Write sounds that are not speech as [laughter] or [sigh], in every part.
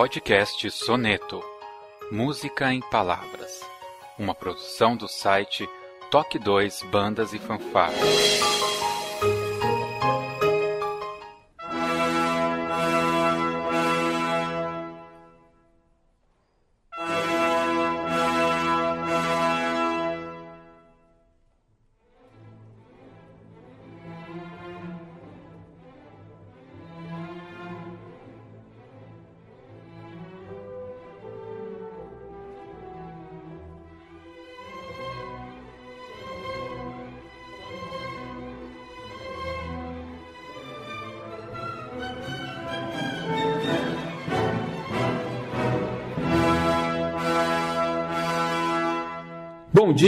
podcast Soneto Música em Palavras. Uma produção do site Toque 2 Bandas e Fanfarras.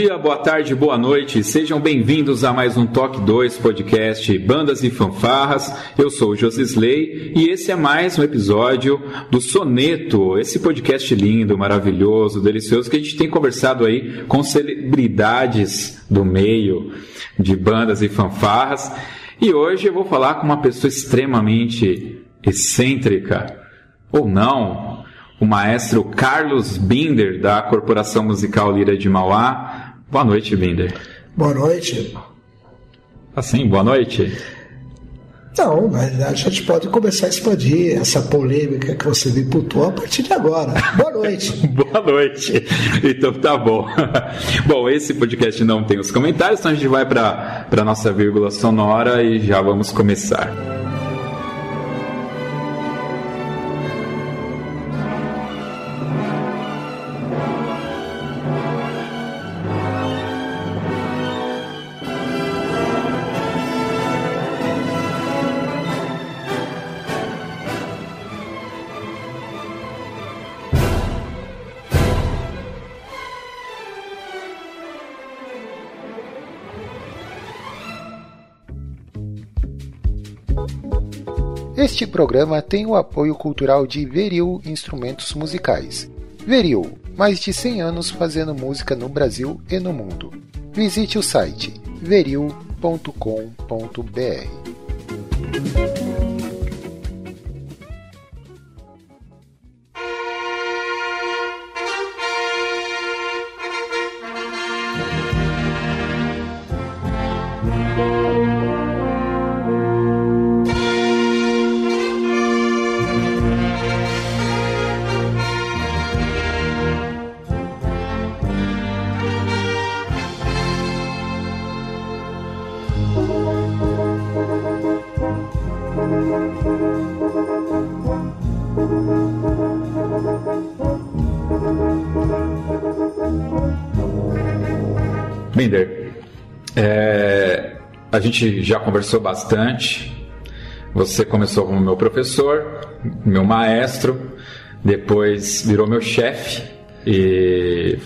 Dia, boa tarde, boa noite. Sejam bem-vindos a mais um Toque 2 podcast Bandas e Fanfarras. Eu sou o Josisley e esse é mais um episódio do Soneto, esse podcast lindo, maravilhoso, delicioso que a gente tem conversado aí com celebridades do meio de bandas e fanfarras. E hoje eu vou falar com uma pessoa extremamente excêntrica, ou não, o maestro Carlos Binder, da Corporação Musical Lira de Mauá. Boa noite, Binder. Boa noite. Assim, boa noite. Não, mas a gente pode começar a expandir essa polêmica que você me imputou a partir de agora. Boa noite. [laughs] Boa noite. Então tá bom. [laughs] bom, esse podcast não tem os comentários, então a gente vai para a nossa vírgula sonora e já vamos começar. Este programa tem o apoio cultural de Veril Instrumentos Musicais. Veril, mais de 100 anos fazendo música no Brasil e no mundo. Visite o site veril.com.br. gente já conversou bastante. Você começou como meu professor, meu maestro, depois virou meu chefe e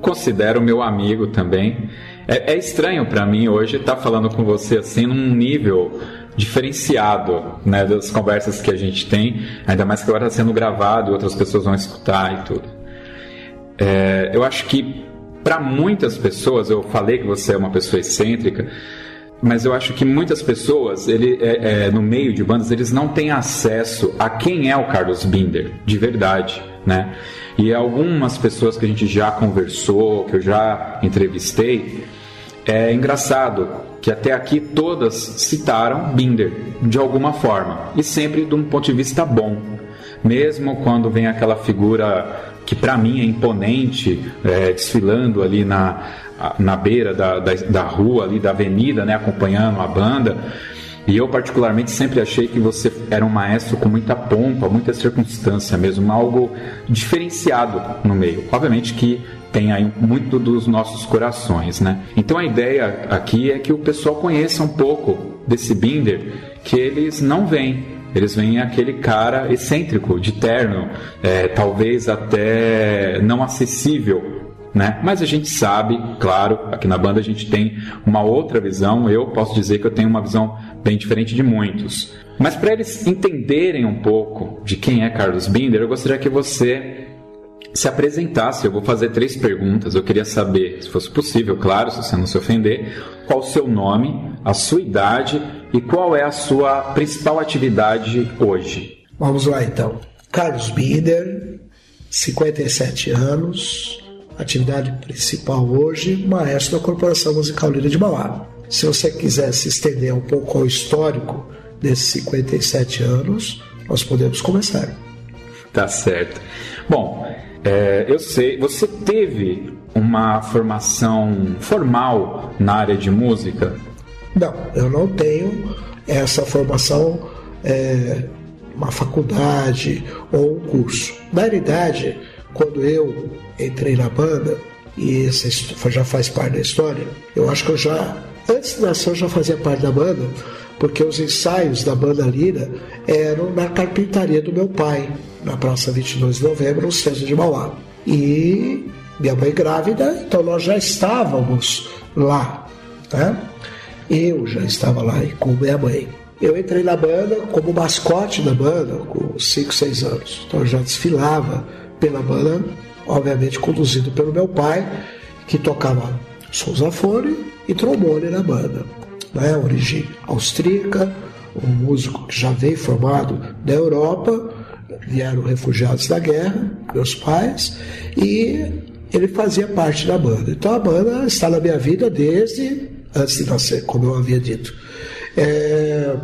considero meu amigo também. É, é estranho para mim hoje estar tá falando com você assim num nível diferenciado né, das conversas que a gente tem, ainda mais que agora está sendo gravado e outras pessoas vão escutar e tudo. É, eu acho que para muitas pessoas, eu falei que você é uma pessoa excêntrica, mas eu acho que muitas pessoas, ele, é, é, no meio de bandas, eles não têm acesso a quem é o Carlos Binder, de verdade, né? E algumas pessoas que a gente já conversou, que eu já entrevistei, é engraçado que até aqui todas citaram Binder, de alguma forma, e sempre de um ponto de vista bom. Mesmo quando vem aquela figura que para mim é imponente, é, desfilando ali na, na beira da, da, da, rua, ali da avenida, né, acompanhando a banda. E eu, particularmente, sempre achei que você era um maestro com muita pompa, muita circunstância mesmo, algo diferenciado no meio. Obviamente que tem aí muito dos nossos corações, né? Então a ideia aqui é que o pessoal conheça um pouco desse Binder que eles não veem eles veem aquele cara excêntrico, de terno, é, talvez até não acessível né? Mas a gente sabe, claro, aqui na banda a gente tem uma outra visão. Eu posso dizer que eu tenho uma visão bem diferente de muitos. Mas para eles entenderem um pouco de quem é Carlos Binder, eu gostaria que você se apresentasse. Eu vou fazer três perguntas. Eu queria saber, se fosse possível, claro, se você não se ofender, qual o seu nome, a sua idade e qual é a sua principal atividade hoje? Vamos lá então. Carlos Binder, 57 anos, atividade principal hoje, maestro da Corporação Musical Lira de Mauá. Se você quiser se estender um pouco ao histórico desses 57 anos, nós podemos começar. Tá certo. Bom, é, eu sei, você teve uma formação formal na área de música? Não, eu não tenho essa formação, é, uma faculdade ou um curso. Na realidade, quando eu entrei na banda, e essa já faz parte da história, eu acho que eu já, antes nascer, eu já fazia parte da banda, porque os ensaios da banda Lira eram na carpintaria do meu pai, na Praça 22 de Novembro, no centro de Mauá. E minha mãe grávida, então nós já estávamos lá, né? Eu já estava lá com minha mãe. Eu entrei na banda como mascote da banda com 5, 6 anos. Então eu já desfilava pela banda, obviamente conduzido pelo meu pai, que tocava sousafone e trombone na banda. Né? Origem austríaca, um músico que já veio formado da Europa, vieram refugiados da guerra, meus pais, e ele fazia parte da banda. Então a banda está na minha vida desde antes de nascer, como eu havia dito. É,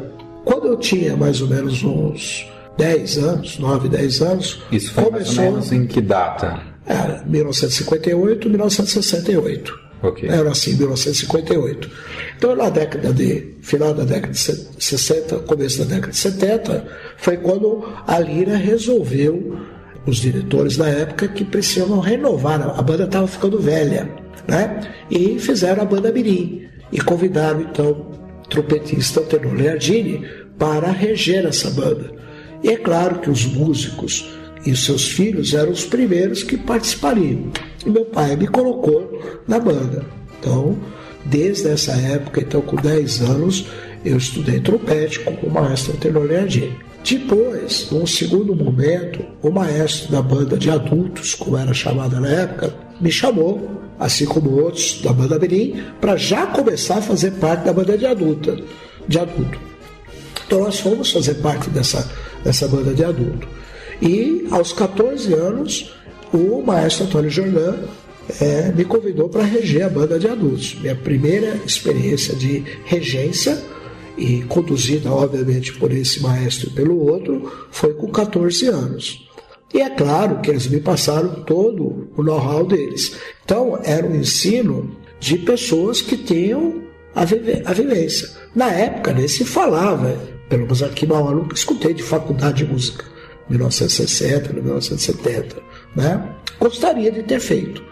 quando eu tinha mais ou menos uns 10 anos, 9, 10 anos. Isso foi começou, mais ou menos em que data? Era 1958, 1968. Okay. Era assim, 1958. Então, na década de. final da década de 60, começo da década de 70, foi quando a Lira resolveu, os diretores da época, que precisavam renovar. A banda estava ficando velha, né? E fizeram a banda Mirim. E convidaram, então, o trompetista Tenor Leardini para reger essa banda. E é claro que os músicos e seus filhos eram os primeiros que participariam. E meu pai me colocou na banda. Então, desde essa época, então com 10 anos, eu estudei trompete com o maestro Tenor Leardini. Depois, num segundo momento, o maestro da banda de adultos, como era chamada na época, me chamou, assim como outros da banda Mirim, para já começar a fazer parte da banda de adulta, de adulto. Então nós fomos fazer parte dessa dessa banda de adulto. E aos 14 anos, o maestro Antônio Jordan é, me convidou para reger a banda de adultos. Minha primeira experiência de regência, e conduzida, obviamente, por esse maestro e pelo outro, foi com 14 anos. E é claro que eles me passaram todo o know-how deles. Então, era um ensino de pessoas que tinham a, vive a vivência. Na época, nem se falava pelo menos aqui Mauá nunca escutei de faculdade de música, 1960, 1970, né? Gostaria de ter feito.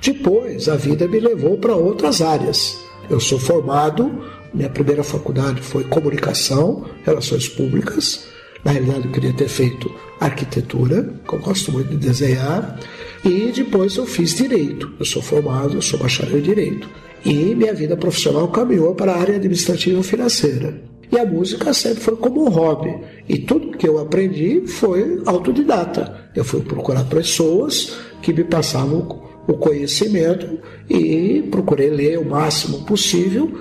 Depois a vida me levou para outras áreas. Eu sou formado, minha primeira faculdade foi comunicação, relações públicas. Na realidade eu queria ter feito arquitetura, que eu gosto muito de desenhar, e depois eu fiz direito. Eu sou formado, eu sou bacharel em direito. E minha vida profissional caminhou para a área administrativa e financeira. E a música sempre foi como um hobby. E tudo que eu aprendi foi autodidata. Eu fui procurar pessoas que me passavam o conhecimento e procurei ler o máximo possível.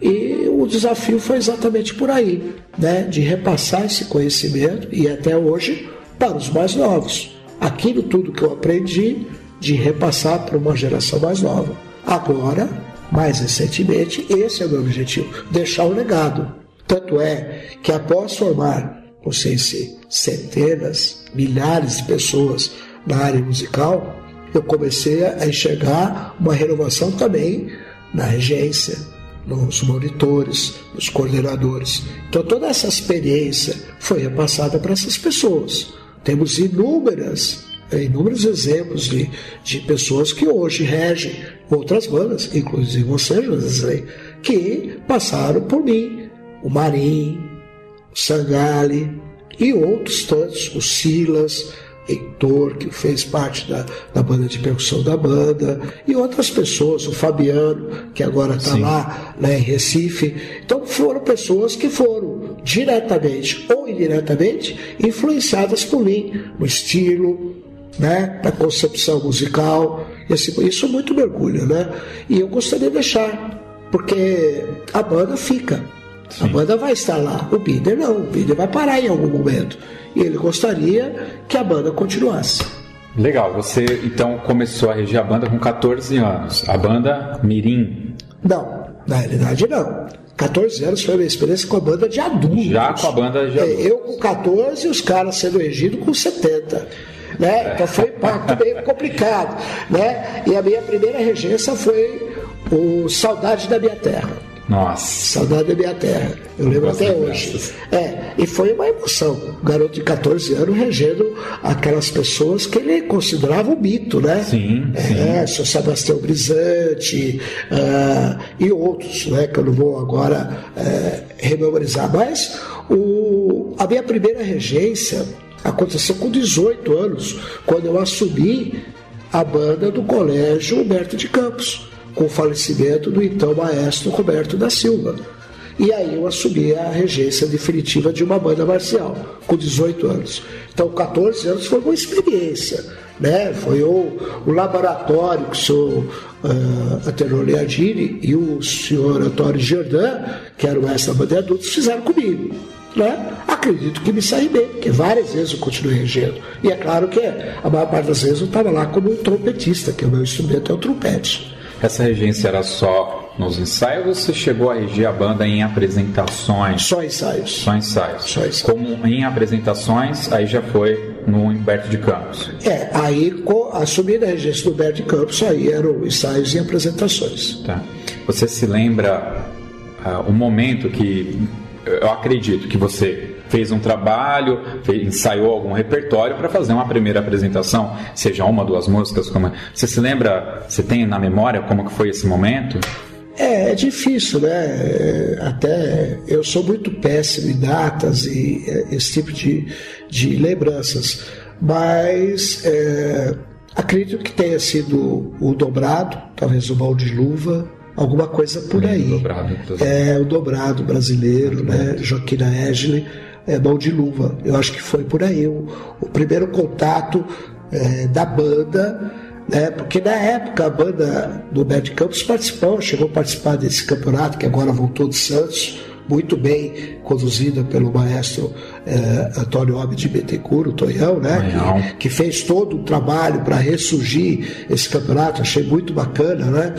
E o desafio foi exatamente por aí, né? de repassar esse conhecimento e até hoje para os mais novos. Aquilo tudo que eu aprendi, de repassar para uma geração mais nova. Agora, mais recentemente, esse é o meu objetivo: deixar o legado. Tanto é que após formar, não sei se centenas, milhares de pessoas na área musical, eu comecei a enxergar uma renovação também na regência, nos monitores, nos coordenadores. Então toda essa experiência foi repassada para essas pessoas. Temos inúmeras, inúmeros exemplos de, de pessoas que hoje regem outras bandas, inclusive você, José, que passaram por mim, o Marim, o Sangali e outros tantos, o Silas, Heitor, que fez parte da, da banda de percussão da banda, e outras pessoas, o Fabiano, que agora está lá né, em Recife. Então foram pessoas que foram diretamente ou indiretamente influenciadas por mim, no estilo, né, na concepção musical, e assim, isso muito mergulho, né? E eu gostaria de deixar, porque a banda fica Sim. A banda vai estar lá. O Binder não, o Binder vai parar em algum momento. E ele gostaria que a banda continuasse. Legal, você então começou a reger a banda com 14 anos. A banda Mirim. Não, na realidade não. 14 anos foi a minha experiência com a banda de adultos. Já com a banda de adultos. É, eu com 14 e os caras sendo regidos com 70. Né? Então foi um impacto meio complicado. Né? E a minha primeira regência foi o Saudade da Minha Terra. Nossa. Saudade da minha terra. Eu lembro até hoje. É, e foi uma emoção. Um garoto de 14 anos regendo aquelas pessoas que ele considerava um mito, né? Sim. É, sim. Sebastião Brisante uh, e outros, né? Que eu não vou agora uh, rememorizar. Mas o, a minha primeira regência aconteceu com 18 anos, quando eu assumi a banda do Colégio Humberto de Campos com o falecimento do então maestro Roberto da Silva. E aí eu assumi a regência definitiva de uma banda marcial, com 18 anos. Então, 14 anos foi uma experiência. Né? Foi o, o laboratório que o senhor uh, Atenor Leardini e o senhor Antônio Jordan, que era o mestre da banda adultos, fizeram comigo. Né? Acredito que me saí bem, porque várias vezes eu continuei regendo. E é claro que a maior parte das vezes eu estava lá como um trompetista, que o meu instrumento é o trompete. Essa regência era só nos ensaios ou você chegou a reger a banda em apresentações? Só ensaios. Só ensaios. Só ensaios. Como em apresentações, aí já foi no Humberto de Campos. É, aí assumindo a regência do Humberto de Campos, aí eram ensaios e apresentações. Tá. Você se lembra uh, o momento que eu acredito que você fez um trabalho, fez, ensaiou algum repertório para fazer uma primeira apresentação, seja uma, duas músicas. Como... Você se lembra, você tem na memória como que foi esse momento? É, é difícil, né? É, até eu sou muito péssimo em datas e é, esse tipo de, de lembranças, mas é, acredito que tenha sido o dobrado, talvez o balde de luva, alguma coisa por aí. Dobrado, é o dobrado brasileiro, né? Joaquina Egli é, mão de luva. Eu acho que foi por aí o, o primeiro contato é, da banda, né? porque na época a banda do Bad Campos participou, chegou a participar desse campeonato que agora voltou de Santos, muito bem conduzida pelo maestro é, Antônio Obi de Betecuro, o Tonhão, né? Que, que, fez todo o trabalho para ressurgir esse campeonato, achei muito bacana, né?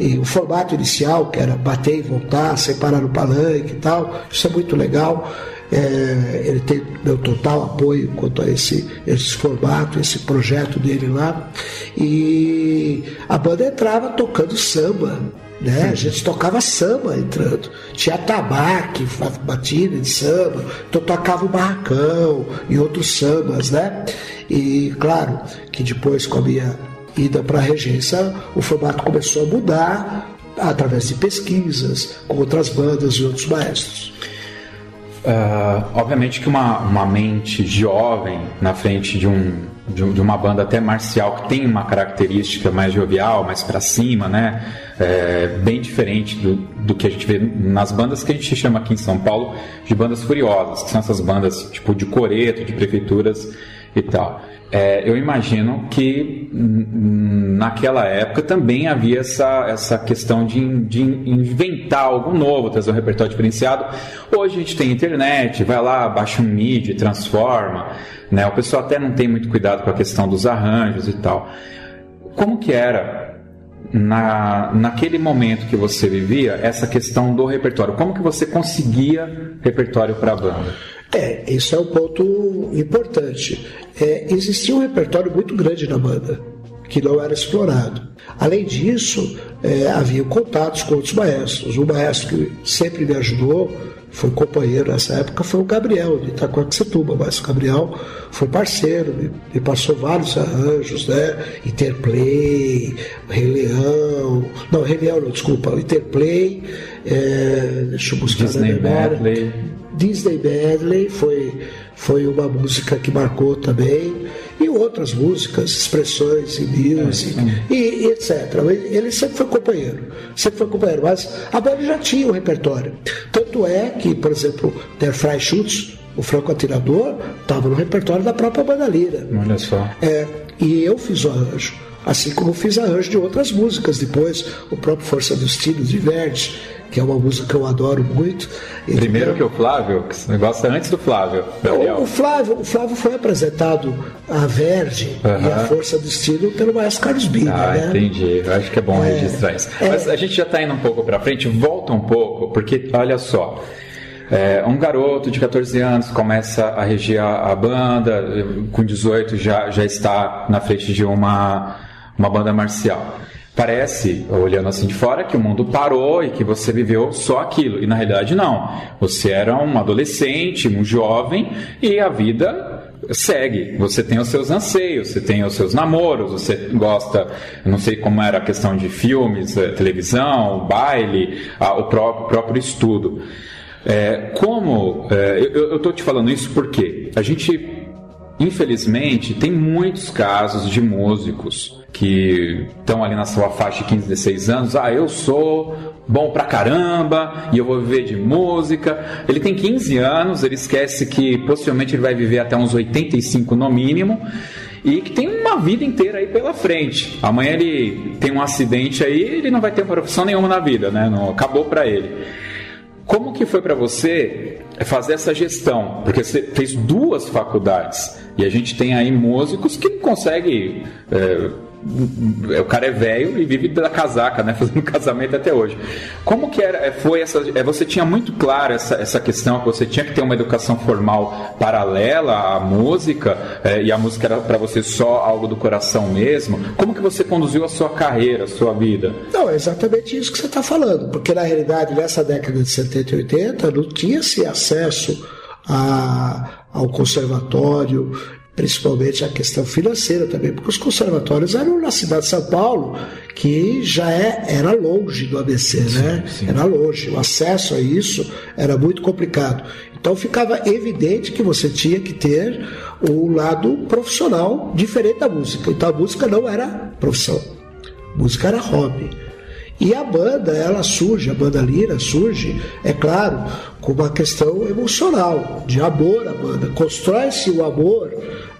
E o formato inicial, que era bater e voltar, sem parar no palanque e tal, isso é muito legal. É, ele tem meu total apoio quanto a esse, esse formato, esse projeto dele lá. E a banda entrava tocando samba. Né? A gente tocava samba entrando. Tinha tabaque, batida de samba, então tocava o barracão e outros sambas, né? E claro que depois com a minha ida para a regência, o formato começou a mudar através de pesquisas com outras bandas e outros maestros. Uh, obviamente que uma, uma mente jovem na frente de, um, de, uma banda até marcial que tem uma característica mais jovial, mais para cima, né? É, bem diferente do, do que a gente vê nas bandas que a gente chama aqui em São Paulo de bandas furiosas, que são essas bandas tipo de coreto, de prefeituras e tal. É, eu imagino que naquela época também havia essa, essa questão de, de inventar algo novo, trazer um repertório diferenciado. Hoje a gente tem internet, vai lá, baixa um MIDI, transforma. Né? O pessoal até não tem muito cuidado com a questão dos arranjos e tal. Como que era na, naquele momento que você vivia essa questão do repertório? Como que você conseguia repertório para a banda? É, isso é um ponto importante. É, existia um repertório muito grande na banda, que não era explorado. Além disso, é, havia contatos com outros maestros. Um maestro que sempre me ajudou, foi companheiro nessa época, foi o Gabriel, de Itacoaxetuba. Mas o Gabriel foi parceiro, me, me, passou vários arranjos, né? Interplay, Rei Leão. Não, Rei Leão não, desculpa. Interplay, é, deixa eu buscar Disney na memória. Medley. Disney Medley foi, foi uma música que marcou também, e outras músicas, expressões e music, é, e, e, etc. Ele sempre foi companheiro, sempre foi companheiro, mas a banda já tinha um repertório. Tanto é que, por exemplo, Der Freischutz, o franco atirador, estava no repertório da própria banda Lira. Olha só. É, e eu fiz o arranjo. Assim como fiz arranjo de outras músicas depois, o próprio Força dos Tiros de Verdes, que é uma música que eu adoro muito. Primeiro que o Flávio, você gosta antes do Flávio. O, o, Flávio, o Flávio foi apresentado a Verde uhum. e a Força do Estilo pelo Maestro Carlos Bida. Ah, né? entendi. Eu acho que é bom é, registrar isso. É, Mas a gente já está indo um pouco para frente, volta um pouco, porque olha só. É, um garoto de 14 anos começa a reger a, a, banda, com 18 já, já está na frente de uma, uma banda marcial. Parece, olhando assim de fora, que o mundo parou e que você viveu só aquilo. E na realidade, não. Você era um adolescente, um jovem, e a vida segue. Você tem os seus anseios, você tem os seus namoros, você gosta, não sei como era a questão de filmes, eh, televisão, baile, o próprio, estudo. É, como. É, eu estou te falando isso porque a gente, infelizmente, tem muitos casos de músicos que estão ali na sua faixa de 15, 16 anos. Ah, eu sou bom pra caramba e eu vou viver de música. Ele tem 15 anos, ele esquece que possivelmente ele vai viver até uns 85 no mínimo e que tem uma vida inteira aí pela frente. Amanhã ele tem um acidente aí, ele não vai ter profissão nenhuma na vida, né? Não, acabou para ele. Como que foi para você fazer essa gestão? Porque você fez duas faculdades e a gente tem aí músicos que conseguem. É, o cara é velho e vive da casaca, né? [laughs] Fazendo casamento até hoje. Como que era, é, foi essa. É, você tinha muito claro essa, essa questão que você tinha que ter uma educação formal paralela à música é, e a música era para você só algo do coração mesmo. Como que você conduziu a sua carreira, a sua vida? Não, é exatamente isso que você está falando, porque na realidade nessa década de 70 e 80 não tinha-se acesso a, ao conservatório principalmente a questão financeira também, porque os conservatórios eram na cidade de São Paulo, que já é, era longe do ABC, né? Sim. Era longe, o acesso a isso era muito complicado. Então ficava evidente que você tinha que ter um lado profissional diferente da música. Então a música não era profissão, a música era hobby. E a banda, ela surge, a banda Lira surge, é claro, com uma questão emocional, de amor à banda. Constrói-se o amor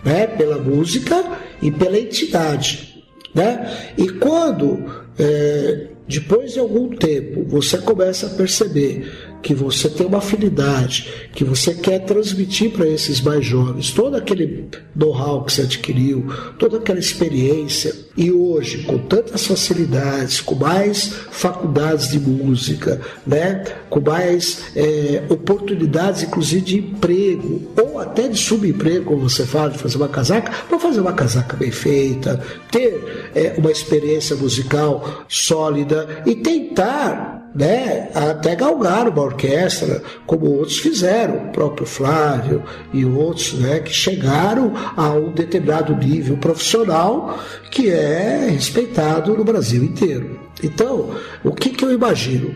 né, pela música e pela entidade. Né? E quando, é, depois de algum tempo, você começa a perceber que você tem uma afinidade, que você quer transmitir para esses mais jovens todo aquele know-how que você adquiriu, toda aquela experiência. E hoje, com tantas facilidades, com mais faculdades de música, né? com mais é, oportunidades, inclusive de emprego, ou até de subemprego, como você fala, de fazer uma casaca, para fazer uma casaca bem feita, ter é, uma experiência musical sólida e tentar né, até galgar uma orquestra, como outros fizeram, o próprio Flávio e outros, né, que chegaram a um determinado nível profissional que é respeitado no Brasil inteiro. Então, o que, que eu imagino?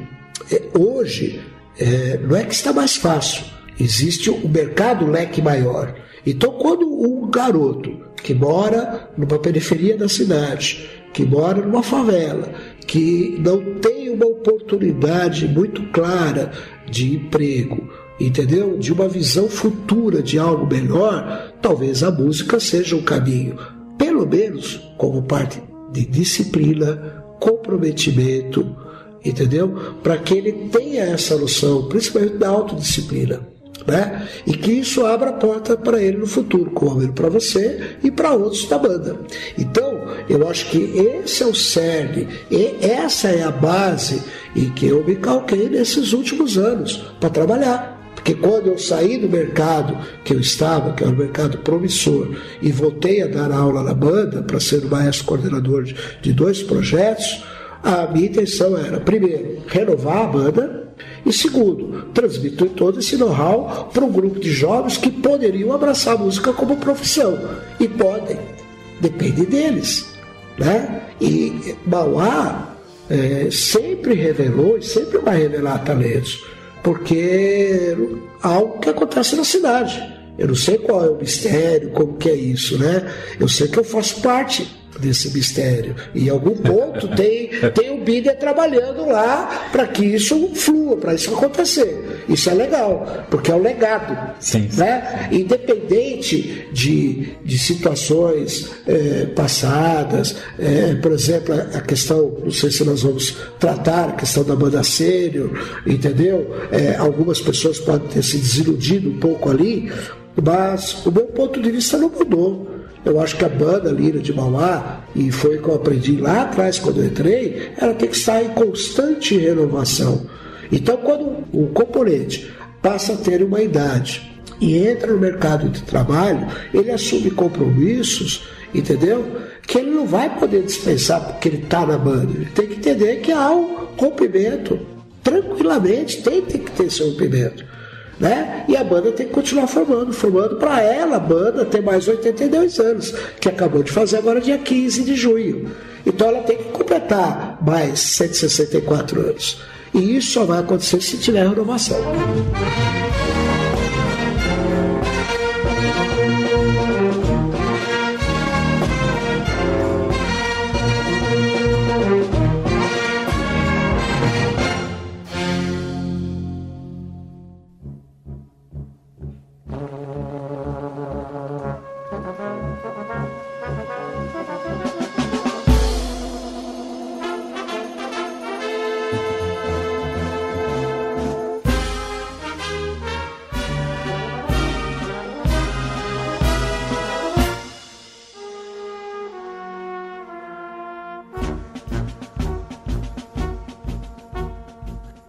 É, hoje, é, não é que está mais fácil, existe o um mercado leque maior. Então, quando um garoto que mora numa periferia da cidade, que mora numa favela, que não tem uma oportunidade muito clara de emprego, entendeu? De uma visão futura de algo melhor, talvez a música seja um caminho, pelo menos como parte de disciplina, comprometimento, entendeu? Para que ele tenha essa noção, principalmente da autodisciplina né? E que isso abra a porta para ele no futuro, como para você e para outros da banda. Então, eu acho que esse é o cerne, e essa é a base em que eu me calquei nesses últimos anos para trabalhar. Porque quando eu saí do mercado que eu estava, que era um mercado promissor, e voltei a dar aula na banda para ser o maestro coordenador de, dois projetos, a minha intenção era, primeiro, renovar a banda, e segundo, transmitir todo esse know-how para um grupo de jovens que poderiam abraçar a música como profissão. E podem, depende deles. Né? E Mauá é, sempre revelou e sempre vai revelar talentos, porque é algo que acontece na cidade. Eu não sei qual é o mistério, como que é isso, né? Eu sei que eu faço parte desse mistério. Em algum ponto tem, tem o Bíblia trabalhando lá para que isso flua, para isso acontecer. Isso é legal, porque é o legado. Sim. Né? Independente de, de situações é, passadas, é, por exemplo, a questão, não sei se nós vamos tratar a questão da banda sério, entendeu? É, algumas pessoas podem ter se desiludido um pouco ali, mas o meu ponto de vista não mudou. Eu acho que a banda Lira de Mauá, e foi o que eu aprendi lá atrás quando eu entrei, ela tem que estar em constante renovação. Então, quando o componente passa a ter uma idade e entra no mercado de trabalho, ele assume compromissos, entendeu? Que ele não vai poder dispensar porque ele está na banda. Ele tem que entender que há um rompimento. Tranquilamente, tem, tem que ter esse rompimento né? E a banda tem que continuar formando, formando para ela, a banda ter mais 82 anos, que acabou de fazer agora dia 15 de junho. Então ela tem que completar mais 164 anos. E isso só vai acontecer se tiver renovação.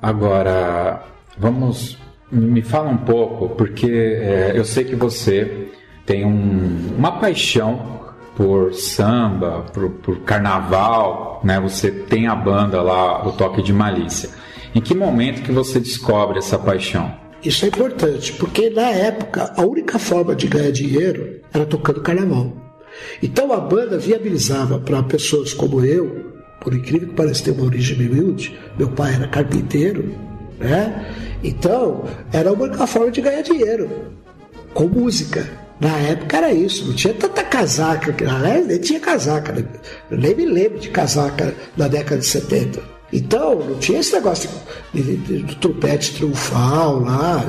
Agora, vamos. Me fala um pouco, porque é, eu sei que você tem um, uma paixão por samba, por, por, carnaval, né? Você tem a banda lá, o Toque de Malícia. Em que momento que você descobre essa paixão? Isso é importante, porque na época a única forma de ganhar dinheiro era tocando carnaval. Então a banda viabilizava para pessoas como eu por incrível que pareça, ter uma origem humilde. Meu pai era carpinteiro, né? Então, era uma forma de ganhar dinheiro com música. Na época era isso, não tinha tanta casaca, aliás, nem tinha casaca, né? eu nem me lembro de casaca na década de 70. Então, não tinha esse negócio de, de, de, de trompete triunfal lá.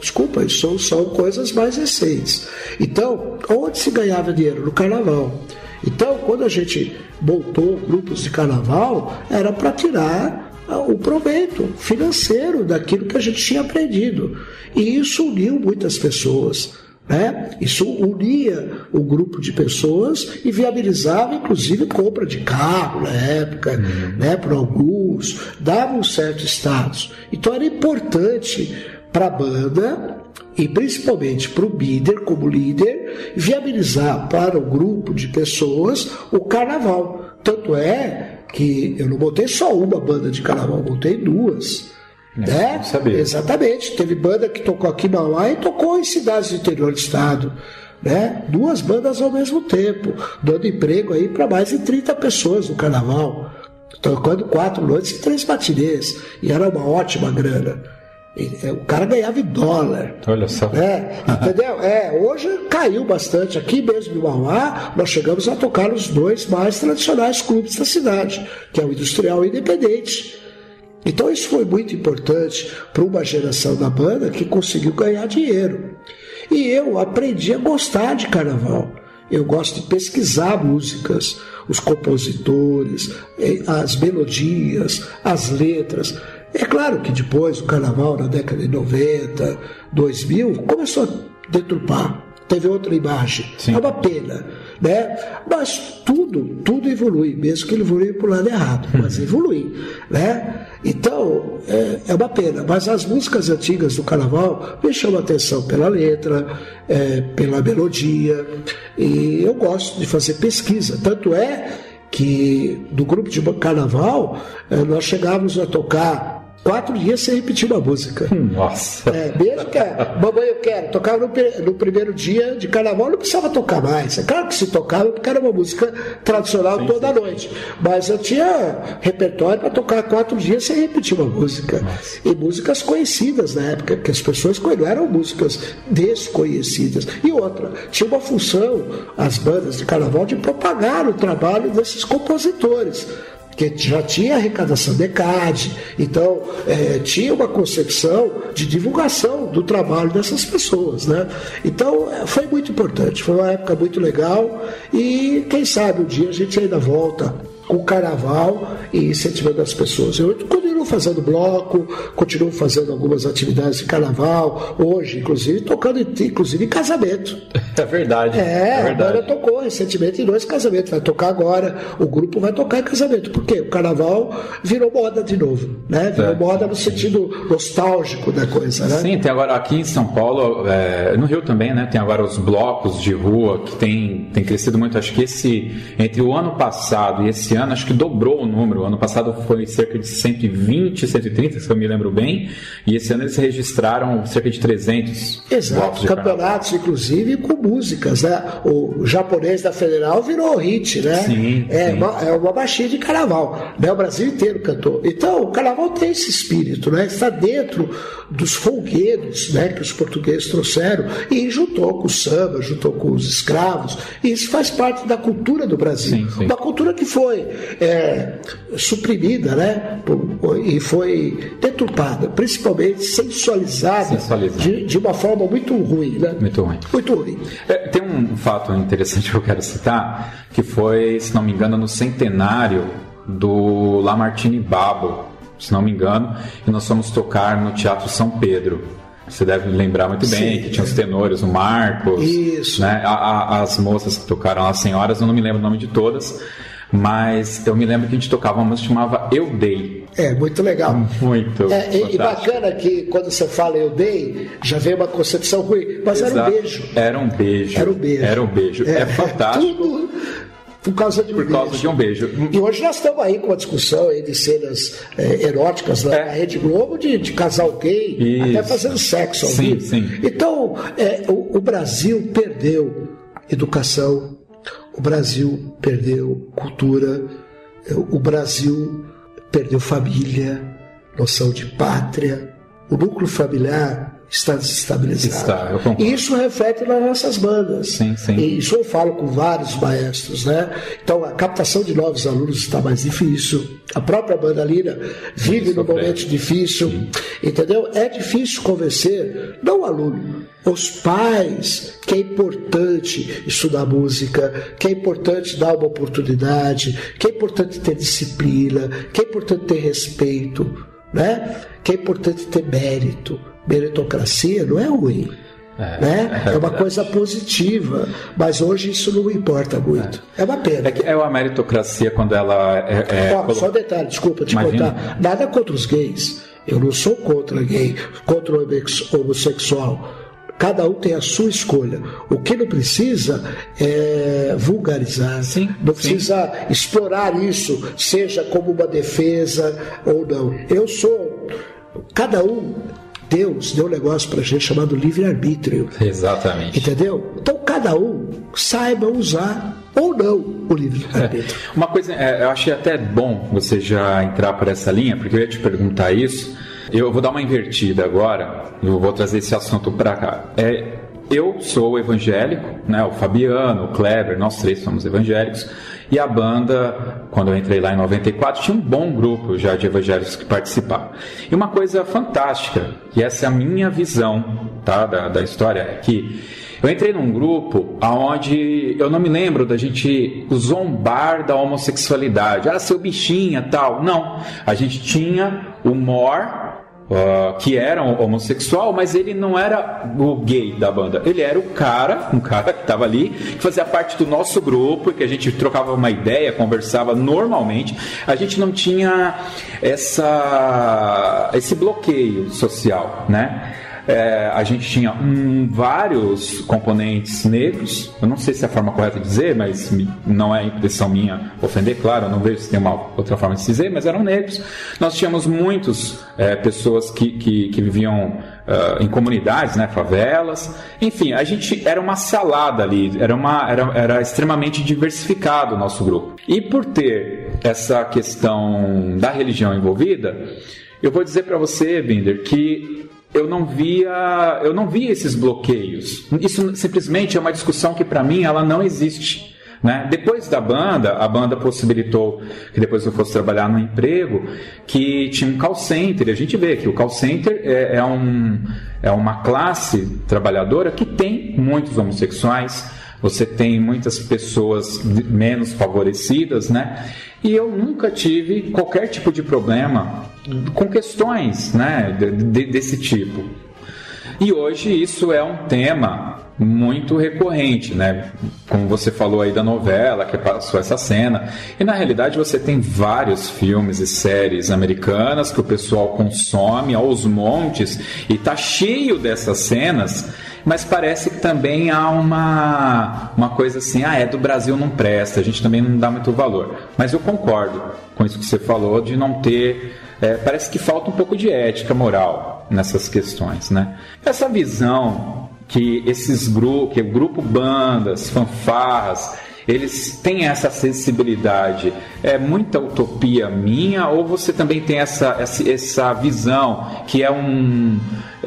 Desculpa, isso são coisas mais recentes. Então, onde se ganhava dinheiro? No carnaval. Quando a gente montou grupos de carnaval, era para tirar ah, o proveito financeiro daquilo que a gente tinha aprendido. E isso uniu muitas pessoas. Né? Isso unia o grupo de pessoas e viabilizava, inclusive, compra de carro na época, uhum. né? para alguns, dava um certo status. Então era importante para a banda e principalmente para o líder, como líder, viabilizar para o grupo de pessoas o carnaval. Tanto é que eu não botei só uma banda de carnaval, botei duas. É, né? Exatamente. Teve banda que tocou aqui em Mauá e tocou em cidades do interior do estado. Né? Duas bandas ao mesmo tempo, dando emprego aí para mais de 30 pessoas no carnaval. Tocando quatro noites e três matinês. E era uma ótima grana. É, o cara ganhava em dólar. Olha só. É, entendeu? É, hoje caiu bastante. Aqui mesmo em Mauá, nós chegamos a tocar nos dois mais tradicionais clubes da cidade, que é o Industrial e Independente. Então isso foi muito importante para uma geração da banda que conseguiu ganhar dinheiro. E eu aprendi a gostar de carnaval. Eu gosto de pesquisar músicas, os compositores, eh, as melodias, as letras. É claro que depois o carnaval, na década de 90, 2000, começou a deturpar. Teve outra imagem. Sim. É uma pena. Né? Mas tudo, tudo evolui, mesmo que ele evolui para o lado errado, mas evolui. Né? Então, é, é, uma pena. Mas as músicas antigas do carnaval me chamam a atenção pela letra, é, pela melodia, e eu gosto de fazer pesquisa. Tanto é que do grupo de carnaval, é, nós chegávamos a tocar quatro dias sem repetir uma música. [laughs] Nossa. É, mesmo que a Mamãe Eu Quero tocava no, no, primeiro dia de carnaval, não precisava tocar mais. É claro que se tocava, porque era uma música tradicional sim, toda sim. noite. Mas eu tinha repertório para tocar quatro dias sem repetir uma música. Nossa. E músicas conhecidas na época, que as pessoas não eram músicas desconhecidas. E outra, tinha uma função, as bandas de carnaval, de propagar o trabalho desses compositores que já tinha arrecadação de CAD, então é, tinha uma concepção de divulgação do trabalho dessas pessoas. Né? Então é, foi muito importante, foi uma época muito legal e quem sabe um dia a gente ainda volta o carnaval e incentivando as pessoas. Eu continuo fazendo bloco, continuo fazendo algumas atividades de carnaval, hoje, inclusive, tocando inclusive em casamento. [laughs] É verdade. É, é verdade. a banda tocou recentemente em dois casamentos, vai tocar agora, o grupo vai tocar em casamento. Por quê? O carnaval virou moda de novo, né? Virou é. moda no sentido nostálgico da coisa, né? Sim, tem agora aqui em São Paulo, é, no Rio também, né? Tem agora os blocos de rua que tem, tem crescido muito. Acho que esse, entre o ano passado e esse ano, acho que dobrou o número. Ano passado foi cerca de 120, 130, se eu me lembro bem, e esse ano eles registraram cerca de 300. Exato, campeonatos, inclusive, com músicas, né? O japonês da Federal virou hit, né? Sim, é, sim. Uma, é uma baixinha de carnaval, né? O Brasil inteiro cantou. Então, o carnaval tem esse espírito, né? Está dentro dos folguedos, né? Que os portugueses trouxeram e juntou com o samba, juntou com os escravos. E isso faz parte da cultura do Brasil. Sim, sim. Uma cultura que foi é, suprimida, né? E foi deturpada, principalmente sensualizada, sensualizada. De, de, uma forma muito ruim, né? Muito ruim. Muito ruim. É, tem um fato interessante [laughs] que eu quero citar, que foi, se não me engano, no centenário do Lamartine Babo, se não me engano, e nós fomos tocar no Teatro São Pedro. Você deve lembrar muito bem Sim, que tinha os tenores, o Marcos, Isso. Né? A, a, as moças que tocaram, as senhoras, eu não me lembro o nome de todas, mas eu me lembro que a gente tocava uma música chamava Eu Dei. É, muito legal. Muito. É, e, e, bacana que quando você fala Eu Dei, já vem uma concepção ruim, mas Exato. era um beijo. Era um beijo. Era um beijo. Era um beijo. É, é fantástico. Tudo por causa de um por beijo. causa de um beijo. E hoje nós estamos aí com uma discussão aí de cenas é, eróticas na é. Rede Globo, de, de casal gay, Isso. até fazendo sexo ao sim, vivo. Sim. Então, é, o, o Brasil perdeu educação, o Brasil perdeu cultura, o Brasil perdeu família, noção de pátria. O núcleo familiar está desestabilizado. Está, e isso reflete nas nossas bandas. Sim, sim. E isso eu falo com vários maestros, né? Então a captação de novos alunos está mais difícil. A própria banda Lira vive num momento difícil, sim. entendeu? É difícil convencer, não o aluno, os pais que é importante estudar música, que é importante dar uma oportunidade, que é importante ter disciplina, que é importante ter respeito, né? Que é importante ter mérito meritocracia não é ruim. É, né? é, é uma coisa positiva, mas hoje isso não importa muito. É, é uma pena. É, é a meritocracia quando ela é. Ó, Só um detalhe, desculpa te Imagina. contar. Nada contra os gays. Eu não sou contra gay, contra o homossexual. Cada um tem a sua escolha. O que não precisa é vulgarizar, sim, não precisa sim. explorar isso, seja como uma defesa ou não. Eu sou. Cada um Deus deu um negócio para a gente chamado livre-arbítrio. Exatamente. Entendeu? Então cada um saiba usar ou não o livre-arbítrio. É. [laughs] Uma coisa, é, eu achei até bom você já entrar por essa linha, porque eu ia te perguntar isso. Eu vou dar uma invertida agora, eu vou trazer esse assunto para cá. É, eu sou evangélico, né? O Fabiano, o Kleber, nós três somos evangélicos. E a banda, quando eu entrei lá em 94, tinha um bom grupo já de evangélicos que participavam. E uma coisa fantástica, e essa é a minha visão tá, da, da história, é que eu entrei num grupo onde eu não me lembro da gente zombar da homossexualidade. Ah, seu bichinha, tal. Não. A gente tinha humor Uh, que era um homossexual, mas ele não era o gay da banda. Ele era o cara, um cara que estava ali, que fazia parte do nosso grupo, que a gente trocava uma ideia, conversava normalmente. A gente não tinha essa, esse bloqueio social, né? É, a gente tinha um, vários componentes negros. Eu não sei se é a forma correta de dizer, mas não é impressão minha ofender, claro, eu não vejo se tem uma outra forma de dizer, mas eram negros. Nós tínhamos muitos é, pessoas que, que, que viviam uh, em comunidades, né, favelas. Enfim, a gente era uma salada ali, era, uma, era, era extremamente diversificado o nosso grupo. E por ter essa questão da religião envolvida, eu vou dizer para você, Binder, que eu não via, eu não via esses bloqueios. Isso simplesmente é uma discussão que para mim ela não existe. Né? Depois da banda, a banda possibilitou que depois eu fosse trabalhar no emprego que tinha um call center. E a gente vê que o call center é, é, um, é uma classe trabalhadora que tem muitos homossexuais, você tem muitas pessoas menos favorecidas, né? E eu nunca tive qualquer tipo de problema com questões né, de, de, desse tipo. E hoje isso é um tema muito recorrente, né? Como você falou aí da novela que passou essa cena. E na realidade você tem vários filmes e séries americanas que o pessoal consome aos montes e tá cheio dessas cenas, mas parece que também há uma uma coisa assim, ah, é do Brasil não presta, a gente também não dá muito valor. Mas eu concordo com isso que você falou de não ter é, parece que falta um pouco de ética moral nessas questões, né? Essa visão que esses grupos, que o grupo bandas, fanfarras, eles têm essa acessibilidade. É muita utopia minha ou você também tem essa, essa, essa visão que é um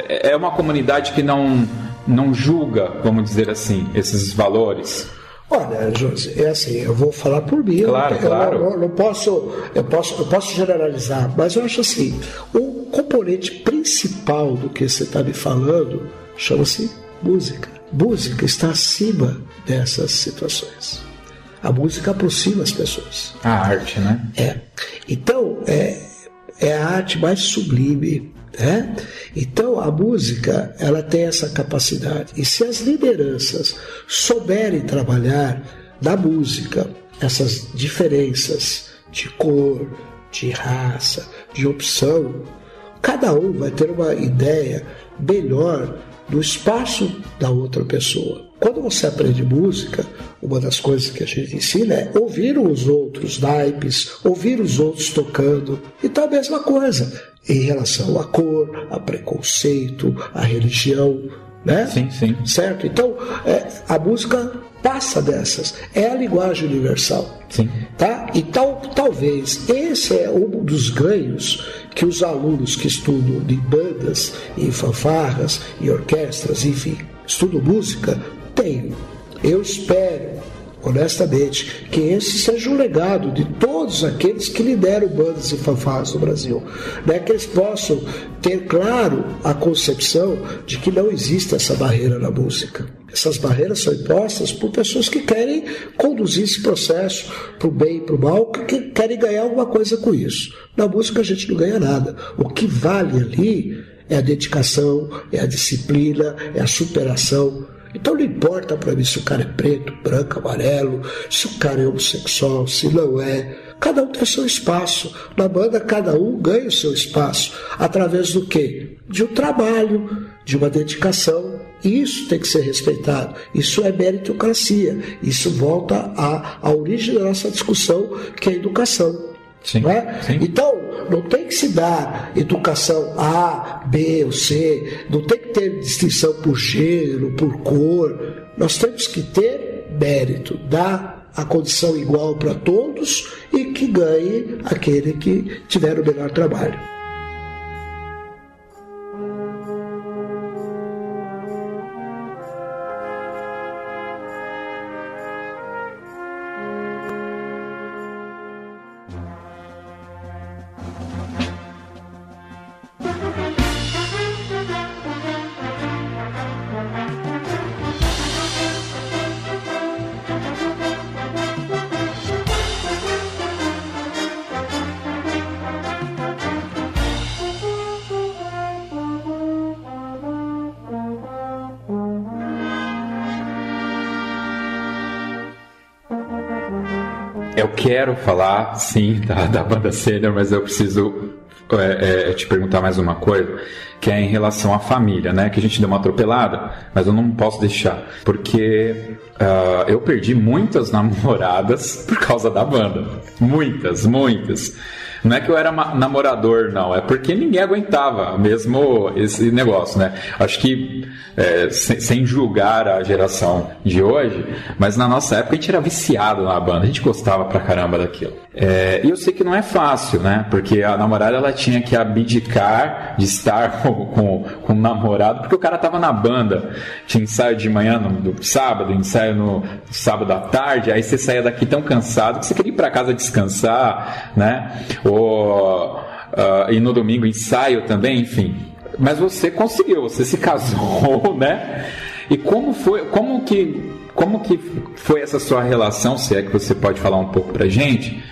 é uma comunidade que não não julga, vamos dizer assim, esses valores? Olha, José, é assim, eu vou falar por mim. Claro, eu, claro. Eu, eu, não posso, eu posso, eu posso generalizar, mas eu acho assim, o componente principal do que você está me falando chama-se música. Música está acima dessas situações. A música aproxima as pessoas. A arte, né? É. Então, é, é a arte mais sublime, né? Então a música ela tem essa capacidade e se as lideranças souberem trabalhar na música essas diferenças de cor, de raça, de opção, cada um vai ter uma ideia melhor do espaço da outra pessoa. Quando você aprende música, uma das coisas que a gente ensina é ouvir os outros naipes, ouvir os outros tocando. Então a mesma coisa em relação à cor, a preconceito, à religião, né? Sim, sim. Certo? Então, é, a música passa dessas. É a linguagem universal. Sim. Tá? E tal, talvez esse é um dos ganhos que os alunos que estudam em bandas, em fanfarras, em orquestras, enfim, estudam música, têm. Eu espero honestamente, que esse seja o legado de todos aqueles que lideram bandas e fanfarras no Brasil. Né? Que eles possam ter claro a concepção de que não existe essa barreira na música. Essas barreiras são impostas por pessoas que querem conduzir esse processo para o bem e para o mal, que querem ganhar alguma coisa com isso. Na música a gente não ganha nada. O que vale ali é a dedicação, é a disciplina, é a superação então não importa para mim se o cara é preto, branco, amarelo, se o cara é homossexual, se não é. Cada um tem seu espaço. Na banda, cada um ganha o seu espaço. Através do quê? De um trabalho, de uma dedicação. Isso tem que ser respeitado. Isso é meritocracia. Isso volta à, à origem da nossa discussão, que é a educação. Sim, é? sim. Então, não tem que se dar educação A, B ou C, não tem que ter distinção por gênero, por cor. Nós temos que ter mérito, dar a condição igual para todos e que ganhe aquele que tiver o melhor trabalho. Quero falar, sim, da, [laughs] da banda sênior, mas eu preciso é, é, te perguntar mais uma coisa. que é em relação à família, né? Que a gente deu uma atropelada, mas eu não posso deixar, porque uh, eu perdi muitas [laughs] namoradas por causa da banda. Muitas, muitas. Não é que eu era namorador, não. É porque ninguém aguentava mesmo esse negócio, né? Acho que, é, sem, sem, julgar a geração de hoje, mas na nossa época a gente era viciado na banda. A gente gostava pra caramba daquilo. É, e eu sei que não é fácil, né? Porque a namorada ela tinha que abdicar de estar [laughs] com, com, com o namorado, porque o cara tava na banda. Tinha ensaio de manhã no, sábado, ensaio no sábado à tarde. Aí você saía daqui tão cansado que você queria ir pra casa descansar, né? Uh, e no domingo ensaio também, enfim. Mas você conseguiu, você se casou, [laughs] né? E como foi, como que, como que foi essa sua relação, se é que você pode falar um pouco pra gente,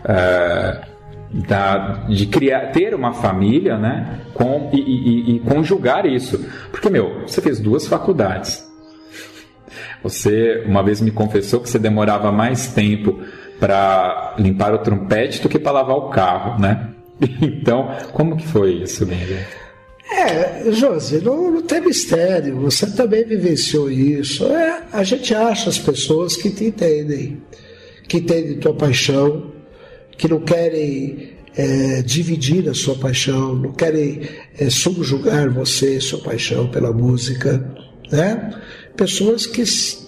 uh, da, de criar, ter uma família, né? Com, e, e, e conjugar isso. Porque, meu, você fez duas faculdades. Você uma vez me confessou que você demorava mais tempo para limpar o trompete do que para lavar o carro, né? [laughs] Então, como que foi isso, Benjamin? É, Josi, não, não, tem mistério, você também vivenciou isso. É, a gente acha as pessoas que te entendem, que entendem tua paixão, que não querem é, dividir a sua paixão, não querem é, subjugar você, sua paixão pela música, né? Pessoas que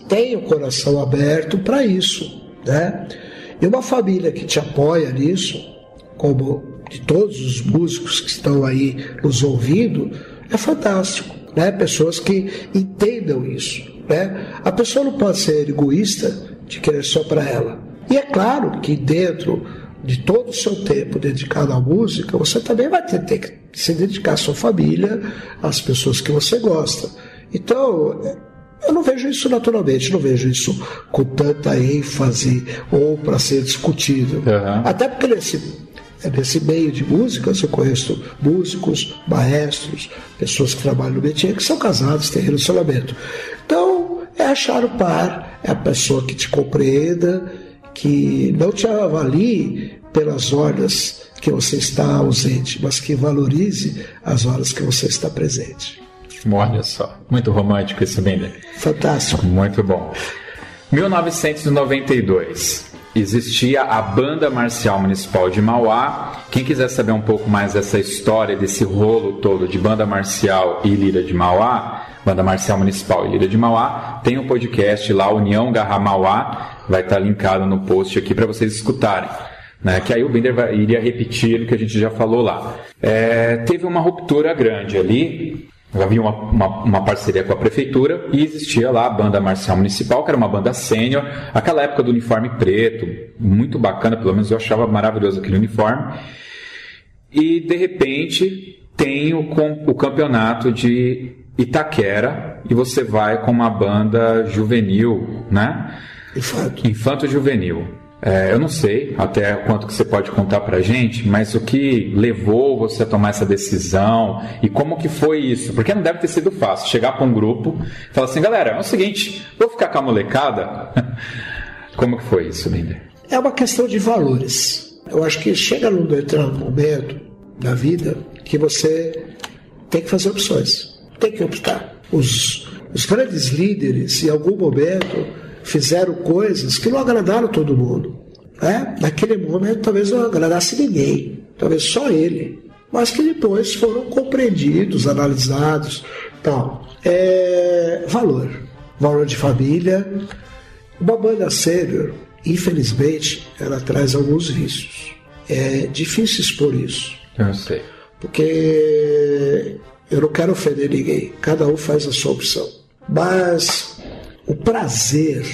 têm o coração aberto para isso, né? E uma família que te apoia nisso, como de todos os músicos que estão aí nos ouvindo, é fantástico. Né? Pessoas que entendam isso. Né? A pessoa não pode ser egoísta de querer só para ela. E é claro que dentro de todo o seu tempo dedicado à música, você também vai ter, ter que se dedicar à sua família, às pessoas que você gosta. Então, eu não vejo isso naturalmente, não vejo isso com tanta ênfase ou para ser discutido. Uhum. Até porque nesse, nesse meio de música eu conheço músicos, maestros, pessoas que trabalham no métier que são casados, têm relacionamento. Então, é achar o par, é a pessoa que te compreenda, que não te avalie pelas horas que você está ausente, mas que valorize as horas que você está presente. Olha só, muito romântico esse Bender. Fantástico. Muito bom. 1992 existia a Banda Marcial Municipal de Mauá. Quem quiser saber um pouco mais dessa história, desse rolo todo de Banda Marcial e Lira de Mauá, Banda Marcial Municipal e Lira de Mauá, tem um podcast lá, União Garra Mauá, vai estar linkado no post aqui para vocês escutarem. Né, que aí o Bender vai, iria repetir o que a gente já falou lá. É, teve uma ruptura grande ali, Havia uma, uma, uma, parceria com a prefeitura e existia lá a banda marcial municipal, que era uma banda sênior, aquela época do uniforme preto, muito bacana, pelo menos eu achava maravilhoso aquele uniforme. E de repente tem o, o campeonato de Itaquera e você vai com uma banda juvenil, né? Infanto. Infanto juvenil. É, eu não sei até quanto que você pode contar pra gente, mas o que levou você a tomar essa decisão e como que foi isso? Porque não deve ter sido fácil chegar para um grupo e falar assim, galera, é o seguinte, vou ficar com a molecada. [laughs] como que foi isso, Linder? É uma questão de valores. Eu acho que chega num determinado momento da vida que você tem que fazer opções, tem que optar. Os, os grandes líderes, em algum momento, fizeram coisas que não agradaram todo mundo. Né? Naquele momento talvez não agradasse ninguém, talvez só ele, mas que depois foram compreendidos, analisados, tal. É, valor, valor de família. Uma banda sênior, infelizmente, ela traz alguns vícios. É difícil expor isso. Eu sei. Porque eu não quero ofender ninguém, cada um faz a sua opção. Mas o prazer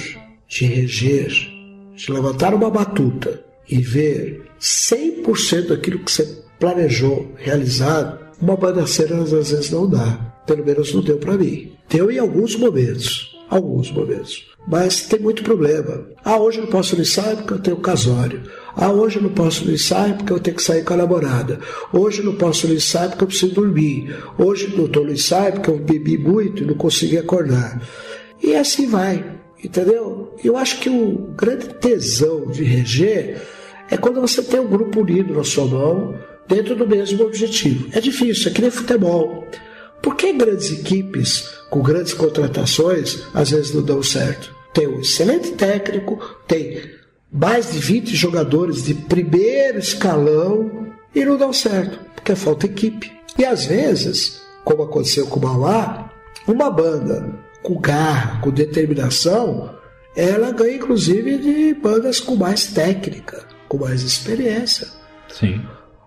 de reger, de levantar uma batuta e ver 100% daquilo que você planejou realizado, uma bagaceira às vezes não dá. Pelo menos não deu para mim. Deu em alguns momentos. Alguns momentos. Mas tem muito problema. Ah, hoje eu não posso no ensaio porque eu tenho casório. Ah, hoje eu não posso no ensaio porque eu tenho que sair com a namorada. Hoje eu não posso no ensaio porque eu preciso dormir. Hoje eu não estou no ensaio porque eu bebi muito e não consegui acordar. E assim vai, entendeu? Eu acho que o grande tesão de reger é quando você tem um grupo unido na sua mão, dentro do mesmo objetivo. É difícil, é que nem futebol. Por que grandes equipes com grandes contratações às vezes não dão certo? Tem um excelente técnico, tem mais de 20 jogadores de primeiro escalão e não dão certo, porque falta equipe. E às vezes, como aconteceu com o Mauá, uma banda com garra, com determinação, ela ganha inclusive de bandas com mais técnica, com mais experiência. Sim.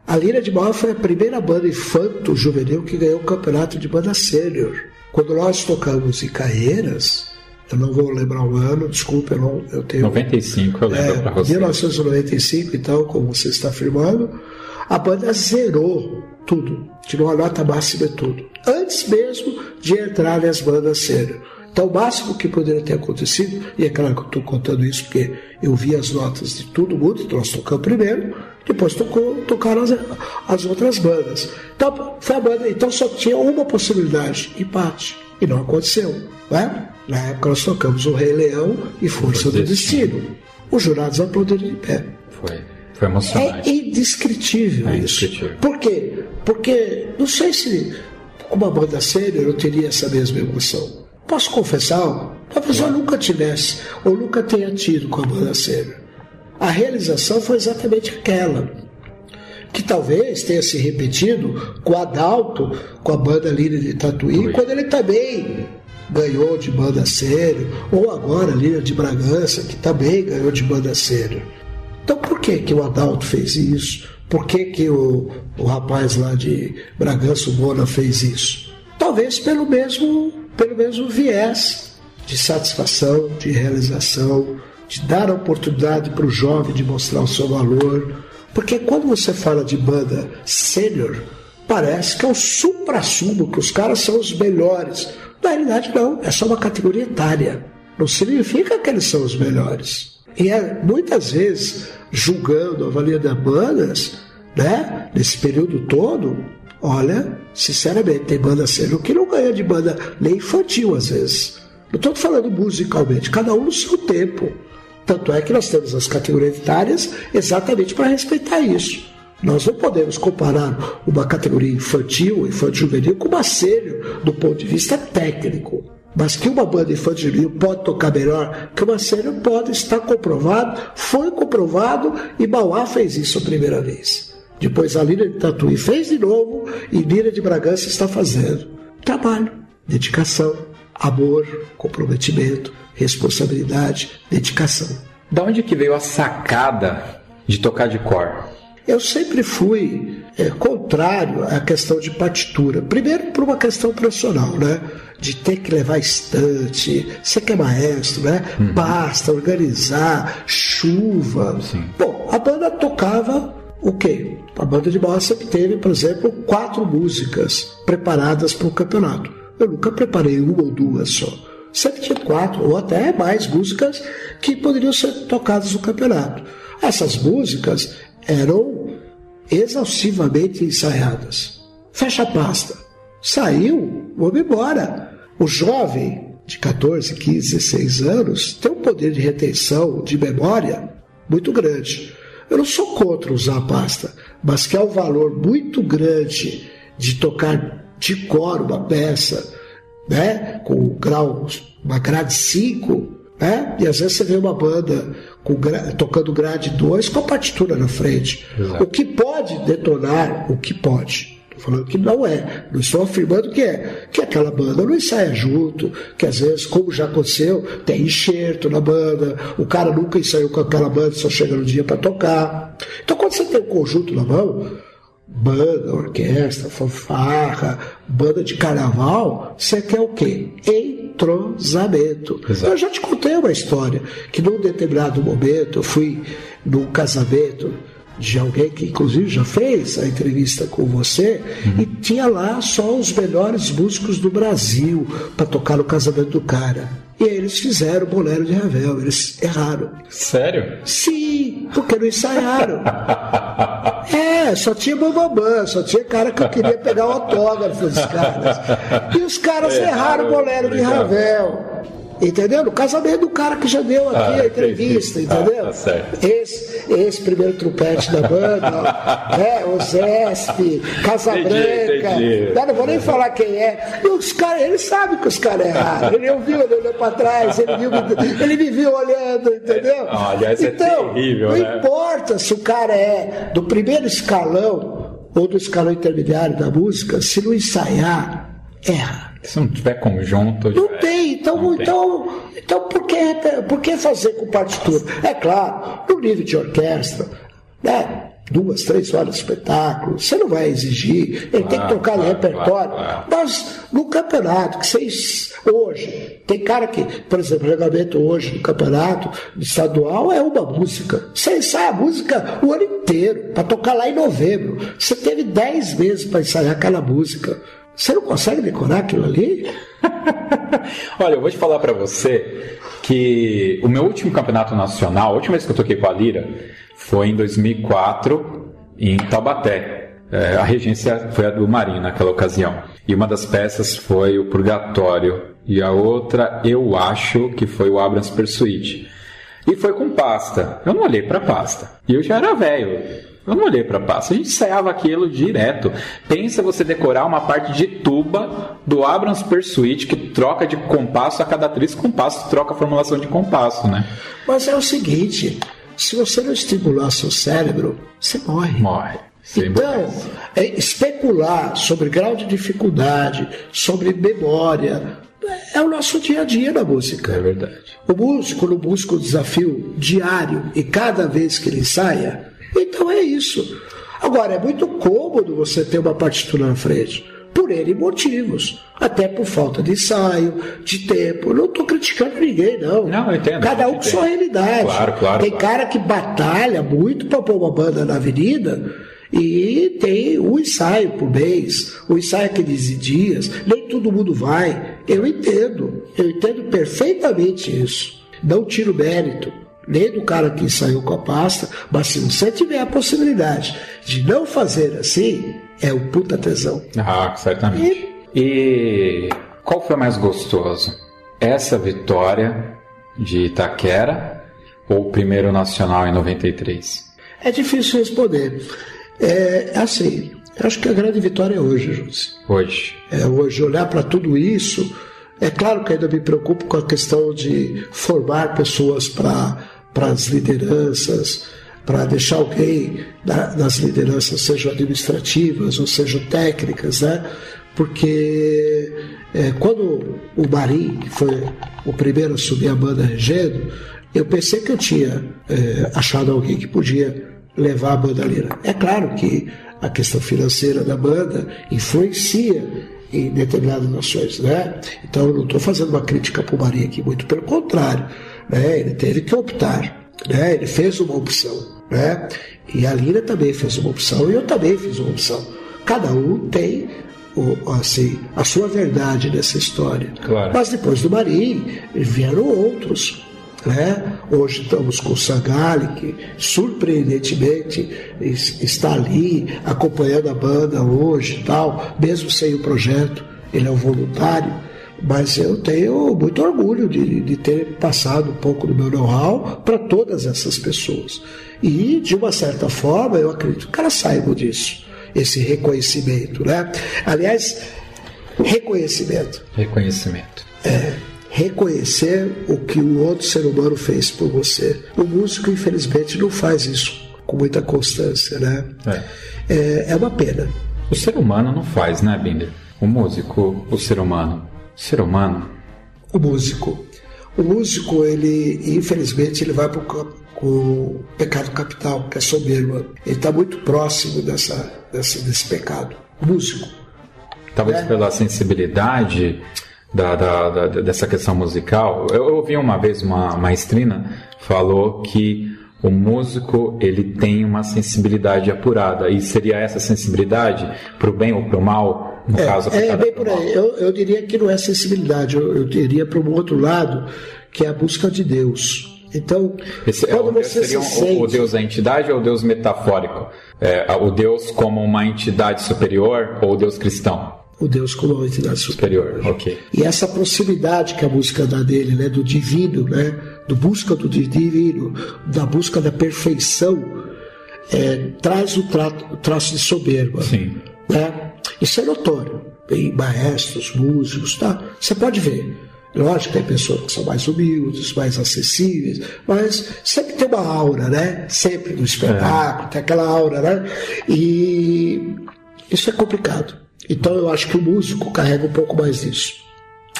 A Lira de Mauá foi a primeira banda infanto juvenil que ganhou o campeonato de banda sênior. Quando nós tocamos em Caeiras, eu não vou lembrar o ano, desculpe, eu, não, eu tenho. 95, eu lembro é, para você. 1995, então, como você está afirmando, a banda zerou tudo, tirou a nota máxima e tudo, antes mesmo de entrar nas bandas sérias. Então, o máximo que poderia ter acontecido, e é claro que eu estou contando isso porque eu vi as notas de todo mundo, então nós tocamos primeiro, depois tocou, tocaram as, as outras bandas. Então, foi a banda, então só tinha uma possibilidade, empate, e não aconteceu. Né? Na época nós tocamos O Rei Leão e Força do Destino. Os jurados aplaudiram de pé. Foi. Foi emocionante. É indescritível é isso. Indescritível. Por quê? Porque não sei se com uma banda séria eu teria essa mesma emoção. Posso confessar? Talvez eu nunca tivesse, ou nunca tenha tido com a banda séria. A realização foi exatamente aquela. Que talvez tenha se repetido com o Adalto, com a banda Líria de Tatuí, quando ele também ganhou de banda sério, ou agora Líria de Bragança, que também ganhou de banda sério. Então por que, que o Adalto fez isso? Por que, que o, o rapaz lá de Bragança, Bona, fez isso? Talvez pelo mesmo, pelo mesmo viés de satisfação, de realização, de dar a oportunidade para o jovem de mostrar o seu valor. Porque quando você fala de banda sênior, parece que é o supra-sumo, que os caras são os melhores. Na realidade, não, é só uma categoria etária. Não significa que eles são os melhores. E é, muitas vezes, julgando, avaliando bandas, né, nesse período todo, olha, sinceramente, tem banda sendo que não ganha de banda nem infantil às vezes. Não estou falando musicalmente, cada um no seu tempo. Tanto é que nós temos as categorias etárias exatamente para respeitar isso. Nós não podemos comparar uma categoria infantil, infantil juvenil, com uma sênior do ponto de vista técnico. Mas que uma banda infantil pode tocar melhor que uma série pode estar comprovado, foi comprovado e Mauá fez isso a primeira vez. Depois a Lira de Tatuí fez de novo e Lira de Bragança está fazendo. Trabalho, dedicação, amor, comprometimento, responsabilidade, dedicação. Da onde que veio a sacada de tocar de cor? Eu sempre fui é, contrário à questão de partitura. Primeiro por uma questão profissional, né? De ter que levar estante, você que é maestro, né? Uhum. Basta organizar, chuva. Sim. Bom, a banda tocava o quê? A banda de bossa que teve, por exemplo, quatro músicas preparadas para o campeonato. Eu nunca preparei uma ou duas só. Sempre tinha quatro ou até mais músicas que poderiam ser tocadas no campeonato. Essas músicas eram exaustivamente ensaiadas. Fecha a pasta. Saiu, vamos embora. O jovem de 14, 15, 16 anos tem um poder de retenção, de memória muito grande. Eu não sou contra usar a pasta, mas que é um valor muito grande de tocar de cor uma peça, né, com o grau, uma grade 5, né? E às vezes você vê uma banda gra... tocando grade 2 com a partitura na frente. Exato. O que pode detonar, o que pode. Estou falando que não é. Não estou afirmando que é. Que aquela banda não ensaia junto, que às vezes, como já aconteceu, tem enxerto na banda, o cara nunca ensaiou com aquela banda, só chega no dia para tocar. Então quando você tem um conjunto na mão, banda, orquestra, fanfarra, banda de carnaval, você quer o quê? Entrosamento. Exato. Eu já te contei uma história que num determinado momento eu fui num casamento de alguém que inclusive já fez a entrevista com você uhum. e tinha lá só os melhores músicos do Brasil para tocar no casamento do cara. E aí eles fizeram o bolero de Ravel, eles erraram. Sério? Sim, porque não ensaiaram. [laughs] é, só tinha bambambam, só tinha cara que eu queria pegar o autógrafo dos caras. E os caras [laughs] é, erraram o bolero de Ravel. Entendeu? No casamento do cara que já deu aqui ah, a entrevista, entendeu? Ah, tá esse, esse primeiro trompete da banda, né? [laughs] o Zesp, Casabranca. Não, não vou nem falar quem é. E os caras, ele sabe que os caras erraram. Ele ouviu, ele olhou para trás, ele, viu, ele me viu olhando, entendeu? É, aliás, é então, terrível, não né? importa se o cara é do primeiro escalão ou do escalão intermediário da música, se não ensaiar, erra. Se não tiver conjunto. Não tem, então, não então, tem. então por, que, por que fazer com partitura? É claro, no nível de orquestra, né? duas, três horas de espetáculo, você não vai exigir, ele tem que tocar no repertório. Mas no campeonato, que vocês hoje, tem cara que, por exemplo, o regulamento hoje no campeonato estadual é uma música. Você ensaia a música o ano inteiro, para tocar lá em novembro. Você teve dez meses para ensaiar aquela música. Você não consegue decorar aquilo ali? [laughs] Olha, eu vou te falar para você que o meu último campeonato nacional, a última vez que eu toquei com a Lira, foi em 2004 em Taubaté. É, a regência foi a do Marinho naquela ocasião. E uma das peças foi o Purgatório. E a outra, eu acho que foi o Abrams Persuite. E foi com pasta. Eu não olhei para pasta. E eu já era velho. Eu não olhei para pasta. A gente ensaiava aquilo direto. Pensa você decorar uma parte de tuba do Abrams Persuite que troca de compasso a cada três compassos, troca a formulação de compasso, né? Mas é o seguinte, se você não estimular seu cérebro, você morre. Morre. então, é, especular sobre grau de dificuldade, sobre memória, é o nosso dia a dia na música. É verdade. O músico não busca o desafio diário e cada vez que ele ensaia, então é isso. Agora, é muito cômodo você ter uma partitura na frente por N motivos. Até por falta de ensaio, de tempo. não estou criticando ninguém, não. Não, entendo. Cada um com sua realidade. Claro, claro. Tem claro. cara que batalha muito para pôr uma banda na avenida e tem um ensaio por mês, um ensaio a 15 dias, nem todo mundo vai. Eu entendo, eu entendo perfeitamente isso. Não tiro mérito nem do cara que ensaiou com a pasta, mas se você tiver a possibilidade de não fazer assim, é o puta tesão. Ah, certamente. E, e qual foi mais gostoso? Essa vitória de Itaquera ou o primeiro nacional em 93? É difícil responder. É assim, eu acho que a grande vitória é hoje, Júlio. Hoje. É hoje, olhar para tudo isso. É claro que ainda me preocupo com a questão de formar pessoas para as lideranças, para deixar alguém nas lideranças, sejam administrativas ou sejam técnicas, né? Porque é, quando o Marim, foi o primeiro a assumir a banda regendo, eu pensei que eu tinha é, achado alguém que podia levar a banda lira. É claro que a questão financeira da banda influencia em determinadas nações, né? Então eu não estou fazendo uma crítica para o Marim aqui, muito pelo contrário, né? Ele teve que optar, né? Ele fez uma opção. Né? E a Lira também fez uma opção e eu também fiz uma opção. Cada um tem assim, a sua verdade nessa história. Claro. Mas depois do Marim vieram outros. Né? Hoje estamos com o Sangali, que surpreendentemente está ali acompanhando a banda hoje tal, mesmo sem o projeto, ele é um voluntário. Mas eu tenho muito orgulho de, de ter passado um pouco do meu know-how para todas essas pessoas. E, de uma certa forma, eu acredito que elas saibam disso, esse reconhecimento. Né? Aliás, reconhecimento. Reconhecimento. É, reconhecer o que o outro ser humano fez por você. O músico, infelizmente, não faz isso com muita constância. Né? É. É, é uma pena. O ser humano não faz, né, Binder? O músico, o ser humano ser humano? O músico. O músico, ele, infelizmente, ele vai para o campo com o pecado capital, que é soberba. Ele está muito próximo dessa, dessa, desse pecado. O músico. Talvez é. pela sensibilidade da, da, da, dessa questão musical. Eu, eu ouvi uma vez uma maestrina falou que o músico ele tem uma sensibilidade apurada e seria essa sensibilidade para o bem ou para o mal no é, caso, é bem por aí. Eu, eu, diria que não é sensibilidade, eu, eu diria para um outro lado, que é a busca de Deus. Então, Esse, é quando é, você seria se sente... o Deus da entidade ou o Deus metafórico? É, o Deus como uma entidade superior ou o Deus cristão? o Deus como uma entidade superior. superior. Okay. E essa proximidade que a música dá dele, né, do divino, né, do busca do divino, da busca da perfeição, é, traz o, o, traço de soberba. Sim. Né? Isso é notório. Tem maestros, músicos, tá? Você pode ver. Lógico que tem pessoas que são mais humildes, mais acessíveis, mas sempre tem uma aura, né? Sempre no espetáculo, é. tem aquela aura, né? E isso é complicado. Então eu acho que o músico carrega um pouco mais disso.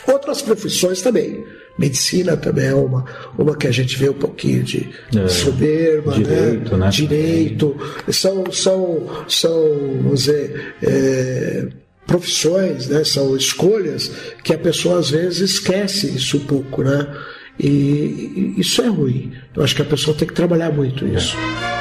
Outras profissões também. Medicina também é uma, uma que a gente vê um pouquinho de é, soberba, direito, né? né? Direito. São, são, são vamos dizer, é, profissões, né? são escolhas que a pessoa às vezes esquece isso um pouco, né? E, e isso é ruim. Eu acho que a pessoa tem que trabalhar muito isso. É.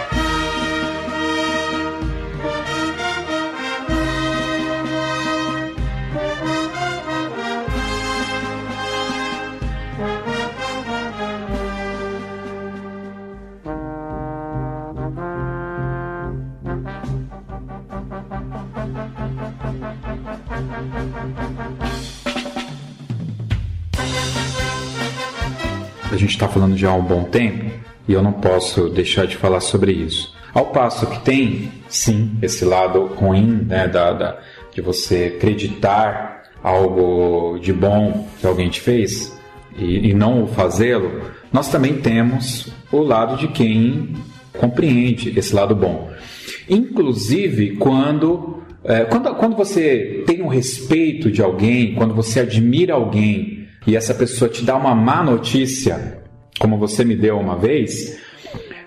falando já há um bom tempo e eu não posso deixar de falar sobre isso. Ao passo que tem, sim, esse lado ruim né, da, da, de você acreditar algo de bom que alguém te fez e, e não fazê-lo, nós também temos o lado de quem compreende esse lado bom. Inclusive quando, é, quando, quando você tem um respeito de alguém, quando você admira alguém e essa pessoa te dá uma má notícia, como você me deu uma vez,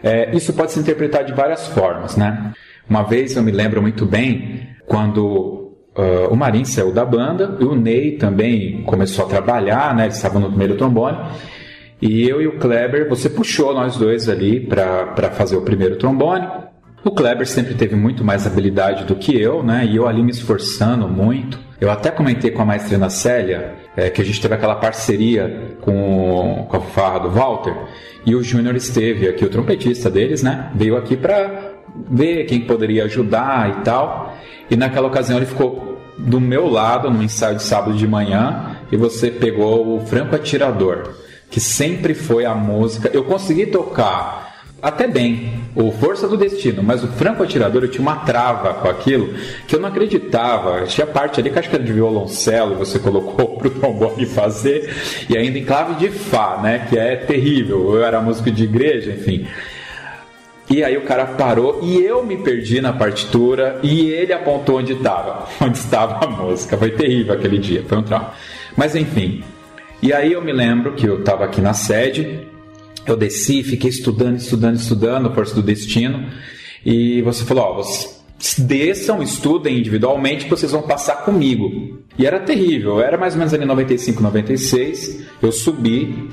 é, isso pode se interpretar de várias formas, né? Uma vez eu me lembro muito bem quando uh, o Marim saiu da banda e o Ney também começou a trabalhar, né? Ele estava no primeiro trombone. E eu e o Kleber, você puxou nós dois ali para fazer o primeiro trombone. O Kleber sempre teve muito mais habilidade do que eu, né? E eu ali me esforçando muito. Eu até comentei com a maestrina Célia é, que a gente teve aquela parceria com, com a farra do Walter e o Júnior esteve aqui, o trompetista deles, né? Veio aqui para ver quem poderia ajudar e tal. E naquela ocasião ele ficou do meu lado no ensaio de sábado de manhã e você pegou o Franco Atirador, que sempre foi a música. Eu consegui tocar até bem, o Força do Destino, mas o Franco Atirador eu tinha uma trava com aquilo que eu não acreditava. Tinha parte ali que acho que era de violoncelo, você colocou [laughs] pro trombone fazer, e ainda em clave de Fá, né? Que é terrível. Eu era músico de igreja, enfim. E aí o cara parou e eu me perdi na partitura e ele apontou onde estava, [laughs] onde estava a música. Foi terrível aquele dia, foi um trauma. Mas enfim. E aí eu me lembro que eu estava aqui na sede eu desci, fiquei estudando, estudando, estudando, Força do Destino. E você falou: Ó, vocês desçam, estudem individualmente, que vocês vão passar comigo. E era terrível, era mais ou menos ali 95, 96. Eu subi,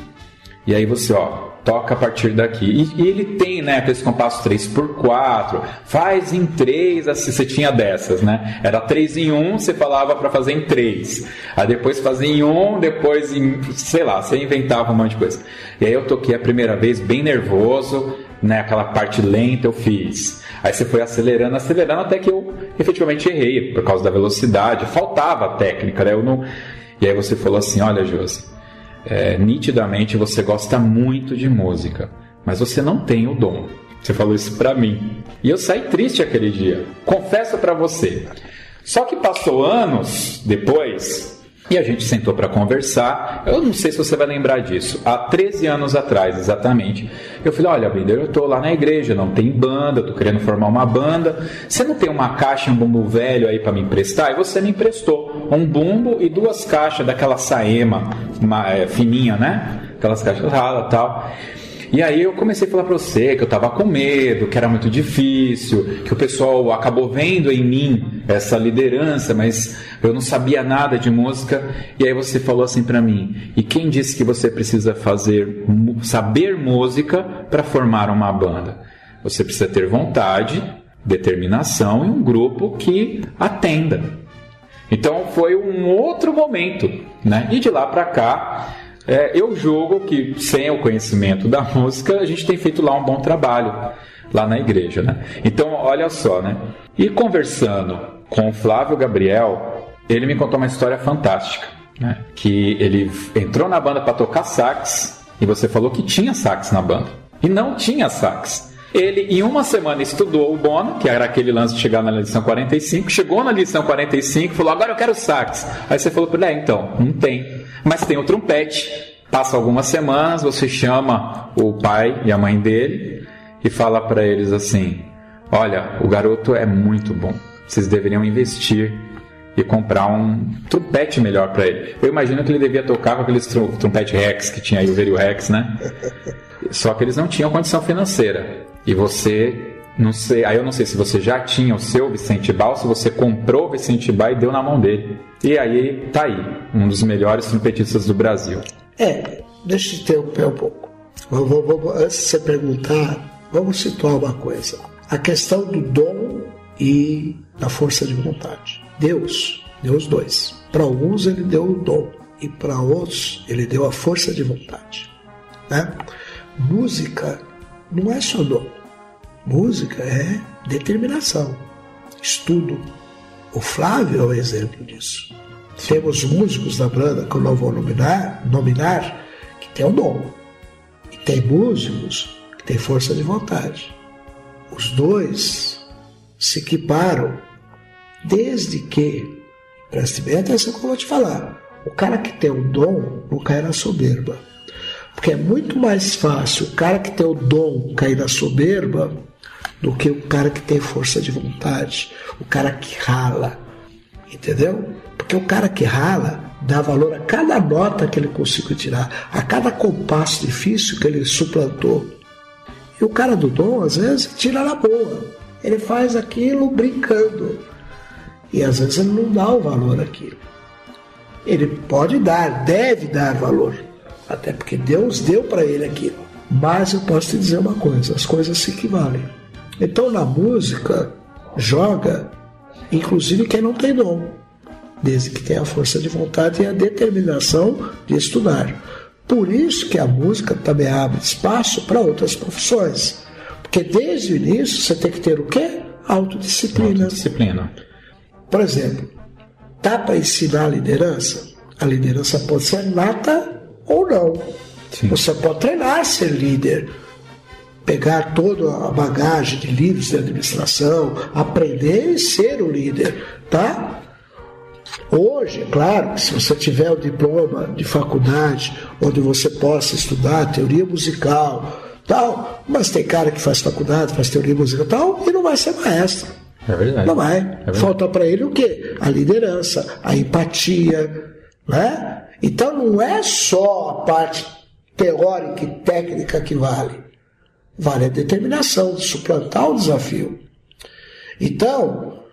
e aí você, ó, toca a partir daqui. E, e ele tem, né, esse compasso 3x4, faz em 3, assim, você tinha dessas, né? Era 3 em 1, você falava para fazer em 3. Aí depois fazia em 1, depois em, sei lá, você inventava um monte de coisa. E aí eu toquei a primeira vez bem nervoso, né, aquela parte lenta eu fiz. Aí você foi acelerando, acelerando até que eu efetivamente errei por causa da velocidade, faltava técnica, né? Eu não... E aí você falou assim, olha, Josi, é, nitidamente você gosta muito de música, mas você não tem o dom. Você falou isso para mim. E eu saí triste aquele dia. Confesso para você. Só que passou anos depois, e a gente sentou para conversar. Eu não sei se você vai lembrar disso. Há 13 anos atrás, exatamente. Eu falei: Olha, Binder, eu estou lá na igreja, não tem banda, estou querendo formar uma banda. Você não tem uma caixa, um bumbo velho aí para me emprestar? E você me emprestou um bumbo e duas caixas daquela saema uma, é, fininha, né? Aquelas caixas ralas tal. E aí eu comecei a falar para você que eu tava com medo, que era muito difícil, que o pessoal acabou vendo em mim essa liderança, mas eu não sabia nada de música. E aí você falou assim para mim: "E quem disse que você precisa fazer saber música para formar uma banda? Você precisa ter vontade, determinação e um grupo que atenda." Então foi um outro momento, né? E de lá para cá é, eu julgo que sem o conhecimento da [laughs] música, a gente tem feito lá um bom trabalho, lá na igreja, né? Então, olha só, né? E conversando com o Flávio Gabriel, ele me contou uma história fantástica, né? Que ele entrou na banda para tocar sax e você falou que tinha sax na banda e não tinha sax. Ele, em uma semana, estudou o Bono, que era aquele lance de chegar na lição 45, chegou na lição 45 falou: Agora eu quero sax. Aí você falou para ele: É, então, não tem. Mas tem o trompete. Passa algumas semanas, você chama o pai e a mãe dele e fala para eles assim: Olha, o garoto é muito bom. Vocês deveriam investir e comprar um trompete melhor para ele. Eu imagino que ele devia tocar com aqueles tr trompete Rex que tinha aí o Verio Rex, né? [laughs] Só que eles não tinham condição financeira. E você, não sei, aí eu não sei se você já tinha o seu Vicente Bal, se você comprou o Vicente Bal e deu na mão dele. E aí tá aí, um dos melhores trompetistas do Brasil. É, deixa eu interromper um pouco. Vou, vou, antes de você perguntar, vamos situar uma coisa. A questão do dom e da força de vontade. Deus deu os dois. Para alguns ele deu o dom e para outros ele deu a força de vontade. Né? Música não é só dom. Música é determinação, estudo. O Flávio é um exemplo disso. Temos músicos da banda que eu não vou nominar, nominar que tem o dom. E tem músicos que têm força de vontade. Os dois se equiparam desde que, preste bem atenção que eu vou te falar, o cara que tem o dom não cai na soberba. Porque é muito mais fácil o cara que tem o dom cair na soberba do que o cara que tem força de vontade, o cara que rala. Entendeu? Porque o cara que rala dá valor a cada nota que ele conseguiu tirar, a cada compasso difícil que ele suplantou. E o cara do dom, às vezes, tira na boa. Ele faz aquilo brincando. E às vezes ele não dá o valor àquilo. Ele pode dar, deve dar valor até porque Deus deu para ele aquilo. Mas eu posso te dizer uma coisa: as coisas se equivalem. Então na música, joga, inclusive quem não tem dom, desde que tenha a força de vontade e a determinação de estudar. Por isso que a música também abre espaço para outras profissões. Porque desde o início você tem que ter o quê? Autodisciplina. Autodisciplina. Por exemplo, dá para ensinar a liderança? A liderança pode ser nata ou não. Sim. Você pode treinar ser líder, pegar toda a bagagem de livros de administração, aprender e ser o líder, tá? Hoje, é claro, se você tiver o diploma de faculdade, onde você possa estudar teoria musical, tal, mas tem cara que faz faculdade, faz teoria musical tal, e não vai ser maestro. É verdade. Não vai. É Falta para ele o quê? A liderança, a empatia, né? Então não é só a parte teórica e técnica que vale. Vale a determinação de suplantar o desafio. Então,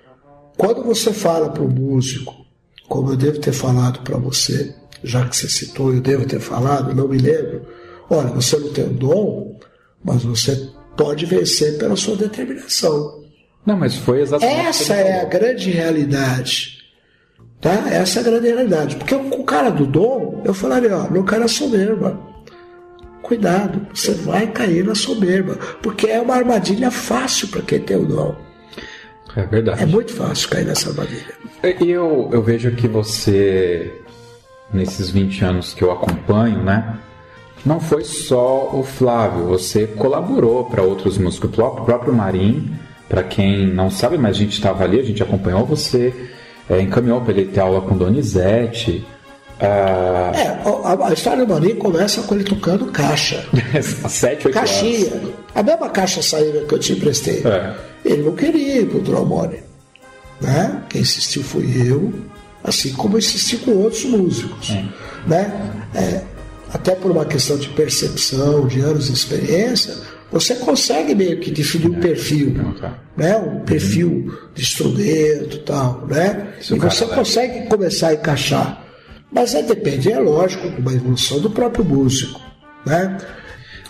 quando você fala para o músico, como eu devo ter falado para você, já que você citou, eu devo ter falado, não me lembro. Olha, você não tem o dom, mas você pode vencer pela sua determinação. Não, mas foi exatamente. Essa é a grande realidade. Tá? Essa é a grande realidade. Porque o cara do dom, eu falaria, ó, não cai na soberba. Cuidado, você vai cair na soberba. Porque é uma armadilha fácil para quem tem o dom. É verdade. É muito fácil cair nessa armadilha. E eu, eu vejo que você, nesses 20 anos que eu acompanho, né? Não foi só o Flávio, você colaborou para outros músicos, o próprio Marim, para quem não sabe, mas a gente estava ali, a gente acompanhou você é, encaminhou para ele ter aula com Donizete. Ah... É, a, a, história do Maninho começa com ele tocando caixa. [laughs] Sete, oito Caixinha. Horas. A mesma caixa saída que eu te emprestei. É. Ele não queria ir pro trombone. Né? Quem insistiu foi eu, assim como insisti com outros músicos. É. Né? É, até por uma questão de percepção, de anos de experiência, você consegue meio que definir um perfil, tá. né? um perfil de instrumento e tal, né? e você consegue começar a encaixar. Mas é, depende, é lógico, de uma evolução do próprio músico, né?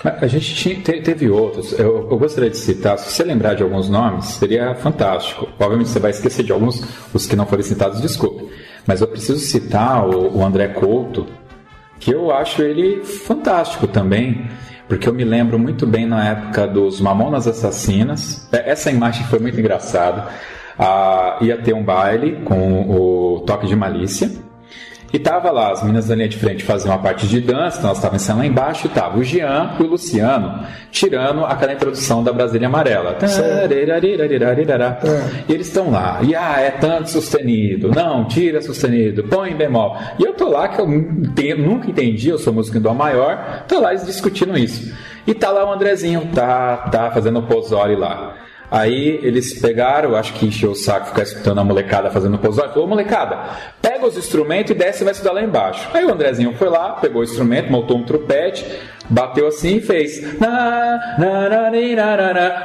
A gente tinha, teve outros, eu, eu, gostaria de citar, se você lembrar de alguns nomes, seria fantástico. Obviamente você vai esquecer de alguns, os que não foram citados, desculpe. Mas eu preciso citar o, o André Couto, que eu acho ele fantástico também. Porque eu me lembro muito bem na época dos Mamonas Assassinas. É, essa imagem foi muito engraçada. ah, ia ter um baile com o toque de malícia. E tava lá, as meninas da linha de frente faziam uma parte de dança, então elas estavam ensaiando lá embaixo, e tava o Jean e o Luciano tirando aquela introdução da Brasília Amarela. E eles estão lá, e ah, é tanto sustenido, não, tira sustenido, põe em bemol. E eu tô lá, que eu nunca entendi, eu sou músico em dó maior, tô lá eles discutindo isso. E tá lá o Andrezinho, tá, tá fazendo o posole lá. Aí eles pegaram, acho que encheu o saco ficar escutando a molecada fazendo posório. Falou, molecada, pega os instrumentos e desce e vai estudar lá embaixo. Aí o Andrezinho foi lá, pegou o instrumento, montou um trupete, bateu assim e fez. Na, na, na,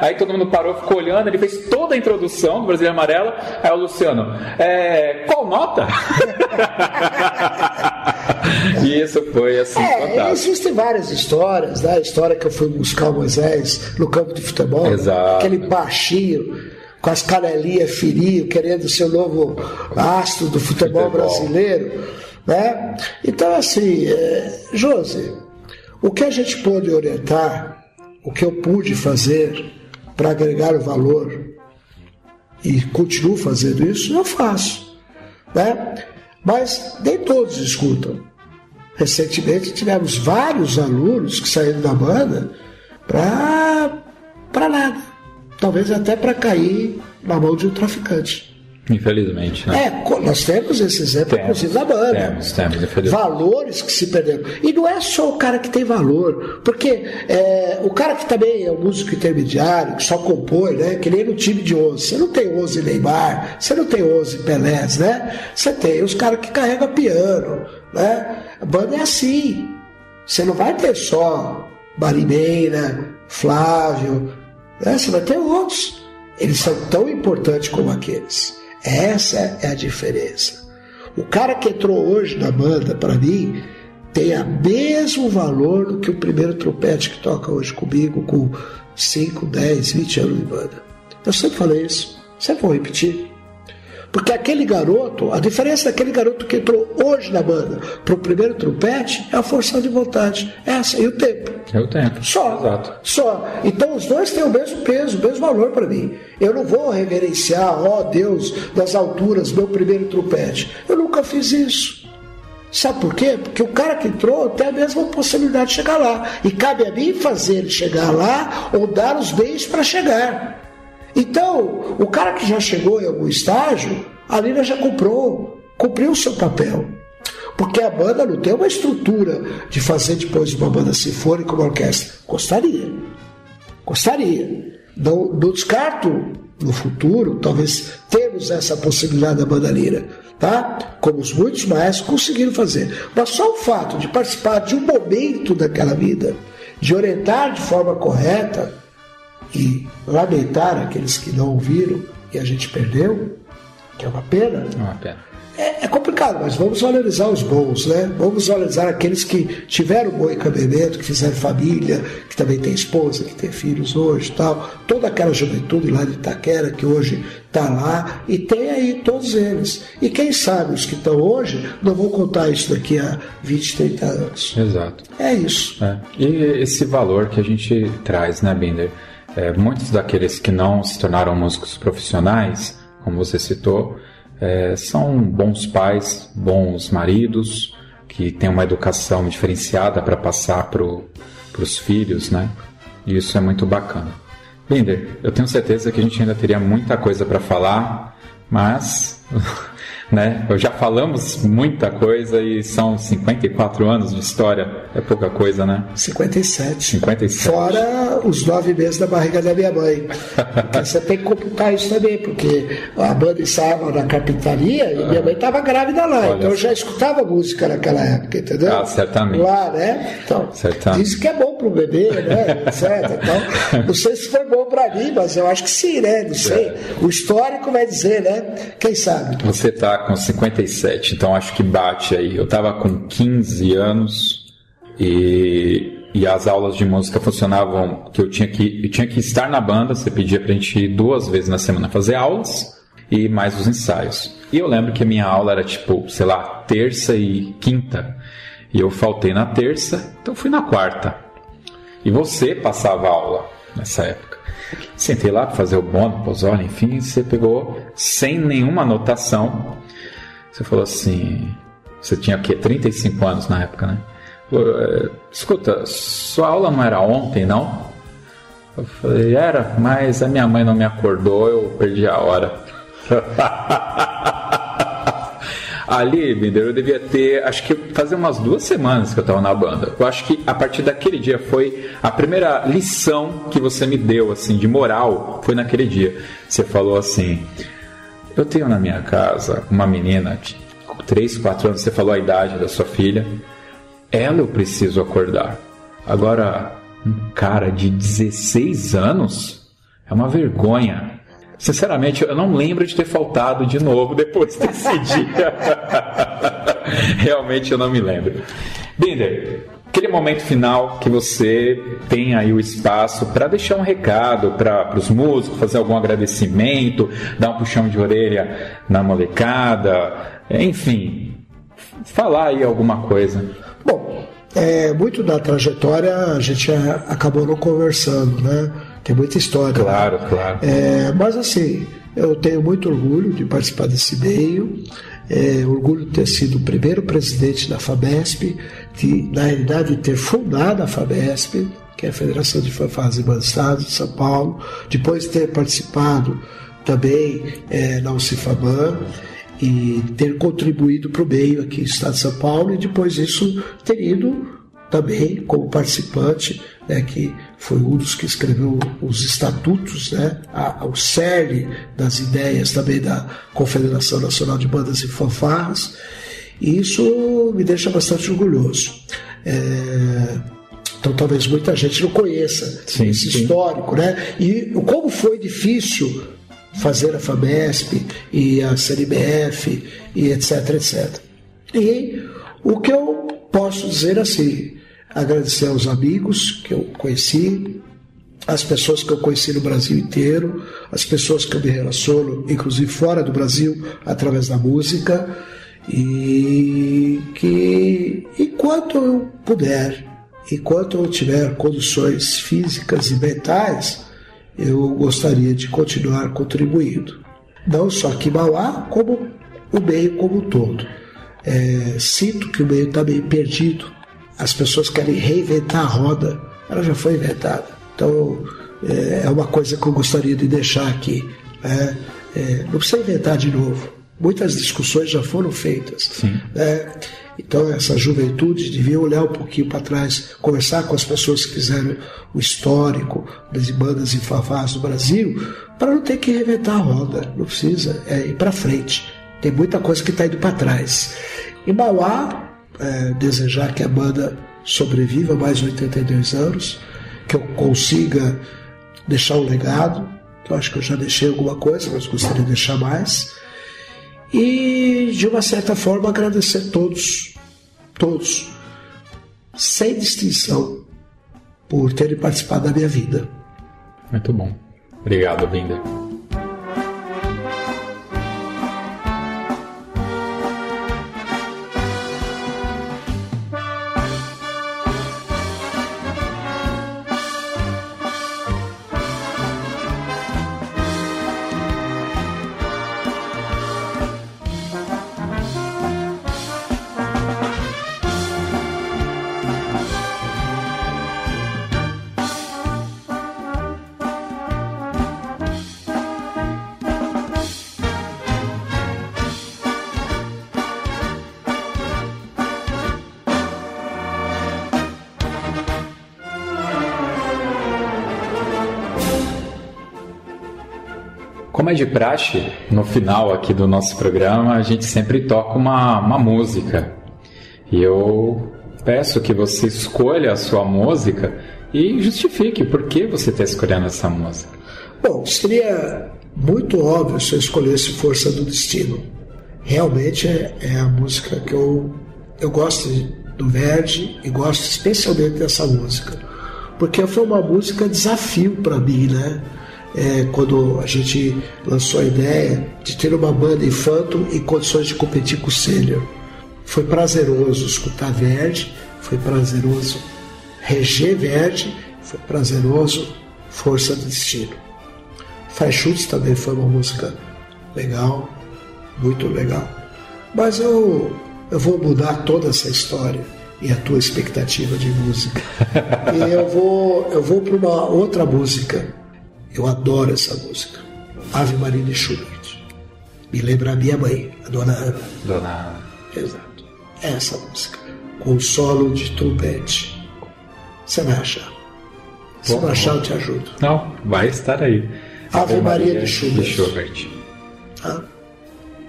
Aí todo mundo parou, ficou olhando, ele fez toda a introdução do Brasília Amarela. Aí o Luciano, é, qual nota? [laughs] e [laughs] isso foi assim. É, fantástico. existem várias histórias, né? A história que eu fui buscar o Moisés no campo de futebol, Exato. aquele baixinho com as canelinhas firio, querendo ser o novo astro do futebol, futebol. brasileiro. Né? Então, assim, é, Josi, o que a gente pôde orientar, o que eu pude fazer para agregar o valor e continuo fazendo isso, eu faço. Né? Mas nem todos escutam. Recentemente tivemos vários alunos que saíram da banda para nada. Talvez até para cair na mão de um traficante. Infelizmente, né? É, nós temos esse exemplo, temos, inclusive, na banda. Temos, temos, infelizmente. Valores que se perderam. E não é só o cara que tem valor, porque é, o cara que também é um músico intermediário, que só compõe, né? Que nem no time de 11. Você não tem 11 Neymar, você não tem 11 Pelés, né? Você tem os caras que carregam piano, né? A banda é assim. Você não vai ter só Marimeira, Flávio, né? Você vai ter outros. Eles são tão importantes como aqueles. Essa é a diferença. O cara que entrou hoje na banda, para mim, tem o mesmo valor do que o primeiro trompete que toca hoje comigo, com 5, 10, 20 anos de banda. Eu sempre falei isso, sempre vou repetir. Porque aquele garoto, a diferença daquele garoto que entrou hoje na banda para o primeiro trompete é a força de vontade. Essa e o tempo. É o tempo. Só. Exato. Só. Então os dois têm o mesmo peso, o mesmo valor para mim. Eu não vou reverenciar, ó oh, Deus das alturas, meu primeiro trompete. Eu nunca fiz isso. Sabe por quê? Porque o cara que entrou tem a mesma possibilidade de chegar lá. E cabe a mim fazer ele chegar lá ou dar os meios para chegar. Então, o cara que já chegou em algum estágio, a Lina já comprou, cumpriu o seu papel. Porque a banda não tem uma estrutura de fazer depois uma banda sinfônica, uma orquestra. Gostaria. Gostaria. Não, não descarto no futuro, talvez temos essa possibilidade da banda lira, tá? Como os muitos maestros conseguiram fazer. Mas só o fato de participar de um momento daquela vida, de orientar de forma correta, e lamentar aqueles que não ouviram e a gente perdeu, que é uma pena. É uma pena. É, é, complicado, mas vamos valorizar os bons, né? Vamos valorizar aqueles que tiveram bom encaminhamento, que fizeram família, que também tem esposa, que tem filhos hoje tal. Toda aquela juventude lá de Itaquera que hoje está lá e tem aí todos eles. E quem sabe os que estão hoje não vão contar isso daqui a 20, 30 anos. Exato. É isso. É. E esse valor que a gente traz, né, Binder? É, muitos daqueles que não se tornaram músicos profissionais, como você citou, é, são bons pais, bons maridos, que têm uma educação diferenciada para passar para os filhos, né? E isso é muito bacana. Binder, eu tenho certeza que a gente ainda teria muita coisa para falar, mas [laughs] né? Já falamos muita coisa e são 54 anos de história, é pouca coisa, né? 57. 57. Fora os nove meses da barriga da minha mãe. Você tem que computar isso também, porque a banda ensaiava na carpintaria e minha mãe estava grávida lá, Olha então eu já escutava música naquela época, entendeu? Ah, certamente. Lá, né? Então, certamente. diz que é bom pro bebê, né? [laughs] Etc. Então, não sei se foi bom para mim, mas eu acho que sim, né? Não sei. É. O histórico vai dizer, né? Quem sabe? Você tá com 57, então acho que bate aí. Eu estava com 15 anos e, e as aulas de música funcionavam que eu tinha que eu tinha que estar na banda, você pedia pra gente ir duas vezes na semana fazer aulas e mais os ensaios. E eu lembro que a minha aula era tipo, sei lá, terça e quinta. E eu faltei na terça, então fui na quarta. E você passava aula nessa época. Sentei lá para fazer o pozole, enfim, você pegou sem nenhuma anotação. Você falou assim, você tinha o quê? 35 anos na época, né? É, escuta, sua aula não era ontem, não? Eu falei, era, mas a minha mãe não me acordou, eu perdi a hora. [laughs] Ali, Binder, eu devia ter, acho que fazer umas duas semanas que eu estava na banda. Eu acho que a partir daquele dia foi a primeira lição que você me deu, assim, de moral, foi naquele dia. Você falou assim: Eu tenho na minha casa uma menina de 3, 4 anos, você falou a idade da sua filha. Ela eu preciso acordar. Agora, um cara de 16 anos é uma vergonha. Sinceramente, eu não lembro de ter faltado de novo depois desse [laughs] dia. Realmente eu não me lembro. Binder, aquele momento final que você tem aí o espaço para deixar um recado para os músicos, fazer algum agradecimento, dar um puxão de orelha na molecada, enfim, falar aí alguma coisa. Bom, é, muito da trajetória a gente acabou não conversando, né? Tem muita história. Claro, né? claro. É, mas assim, eu tenho muito orgulho de participar desse meio. É, orgulho de ter sido o primeiro presidente da FABESP, de, na realidade, ter fundado a FABESP, que é a Federação de Fanfarras e Bandas Estado de São Paulo, depois de ter participado também é, na UCIFABAN e ter contribuído para o meio aqui no Estado de São Paulo, e depois isso ter ido também como participante, né, que foi um dos que escreveu os estatutos, né, ao cerne das ideias também da Confederação Nacional de Bandas e Fanfarras, e isso me deixa bastante orgulhoso. É, então talvez muita gente não conheça sim, esse sim. histórico, né? E como foi difícil fazer a FABESP e a CNBF e etc, etc. E o que eu posso dizer assim, agradecer aos amigos que eu conheci, as pessoas que eu conheci no Brasil inteiro, as pessoas que eu me relaciono, inclusive fora do Brasil, através da música, e que enquanto eu puder, enquanto eu tiver condições físicas e mentais, eu gostaria de continuar contribuindo. Não só aqui em Mauá, como o meio como um todo. É, sinto que o meio está meio perdido as pessoas querem reinventar a roda, ela já foi inventada. Então é, é uma coisa que eu gostaria de deixar aqui. Né? É, não precisa inventar de novo. Muitas discussões já foram feitas. Né? Então essa juventude devia olhar um pouquinho para trás, conversar com as pessoas que fizeram o histórico das bandas e favás do Brasil, para não ter que reinventar a roda. Não precisa, é ir para frente. Tem muita coisa que está indo para trás. Em Mauá, é, desejar que a banda sobreviva mais 82 anos, que eu consiga deixar um legado, eu acho que eu já deixei alguma coisa, mas gostaria de deixar mais. E, de uma certa forma, agradecer todos, todos, sem distinção, por terem participado da minha vida. Muito bom. Obrigado, Binder. Como é de praxe, no final aqui do nosso programa, a gente sempre toca uma, uma música. E eu peço que você escolha a sua música e justifique por que você está escolhendo essa música. Bom, seria muito óbvio se eu escolhesse Força do Destino. Realmente é, é a música que eu, eu gosto do Verdi e gosto especialmente dessa música. Porque foi uma música desafio para mim, né? É, quando a gente lançou a ideia de ter uma banda infanto em condições de competir com o sênior. Foi prazeroso escutar Verde, foi prazeroso reger Verde, foi prazeroso Força do Destino. Freischutz também foi uma música legal, muito legal. Mas eu, eu vou mudar toda essa história e a tua expectativa de música. [laughs] e eu vou, eu vou para uma outra música. Eu adoro essa música. Ave Maria de Schubert. Me lembra a minha mãe, a dona Ana. Dona Ana. Exato. Essa música. Com solo de trompete. Você vai achar. Se não achar, eu te ajudo. Não, vai estar aí. Ave, Ave Maria, Maria, de Schubert. De Schubert. Ah.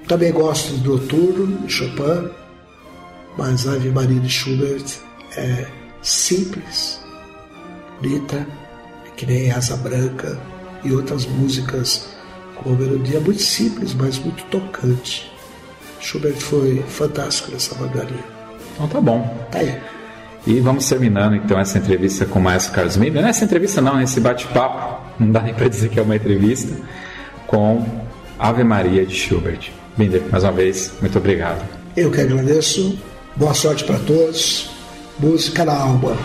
Também gosto do Noturno, de Chopin, mas Ave Maria de Schubert é simples, bonita, que nem Asa Branca e outras músicas com uma melodia muito simples, mas muito tocante. Schubert foi fantástico nessa vangaria. Então tá bom. Tá aí. E vamos terminando então essa entrevista com o Maestro Carlos Miller. Não é essa entrevista não, esse bate-papo, não dá nem para dizer que é uma entrevista, com Ave Maria de Schubert. Binder, mais uma vez, muito obrigado. Eu que agradeço. Boa sorte para todos. Música na alma.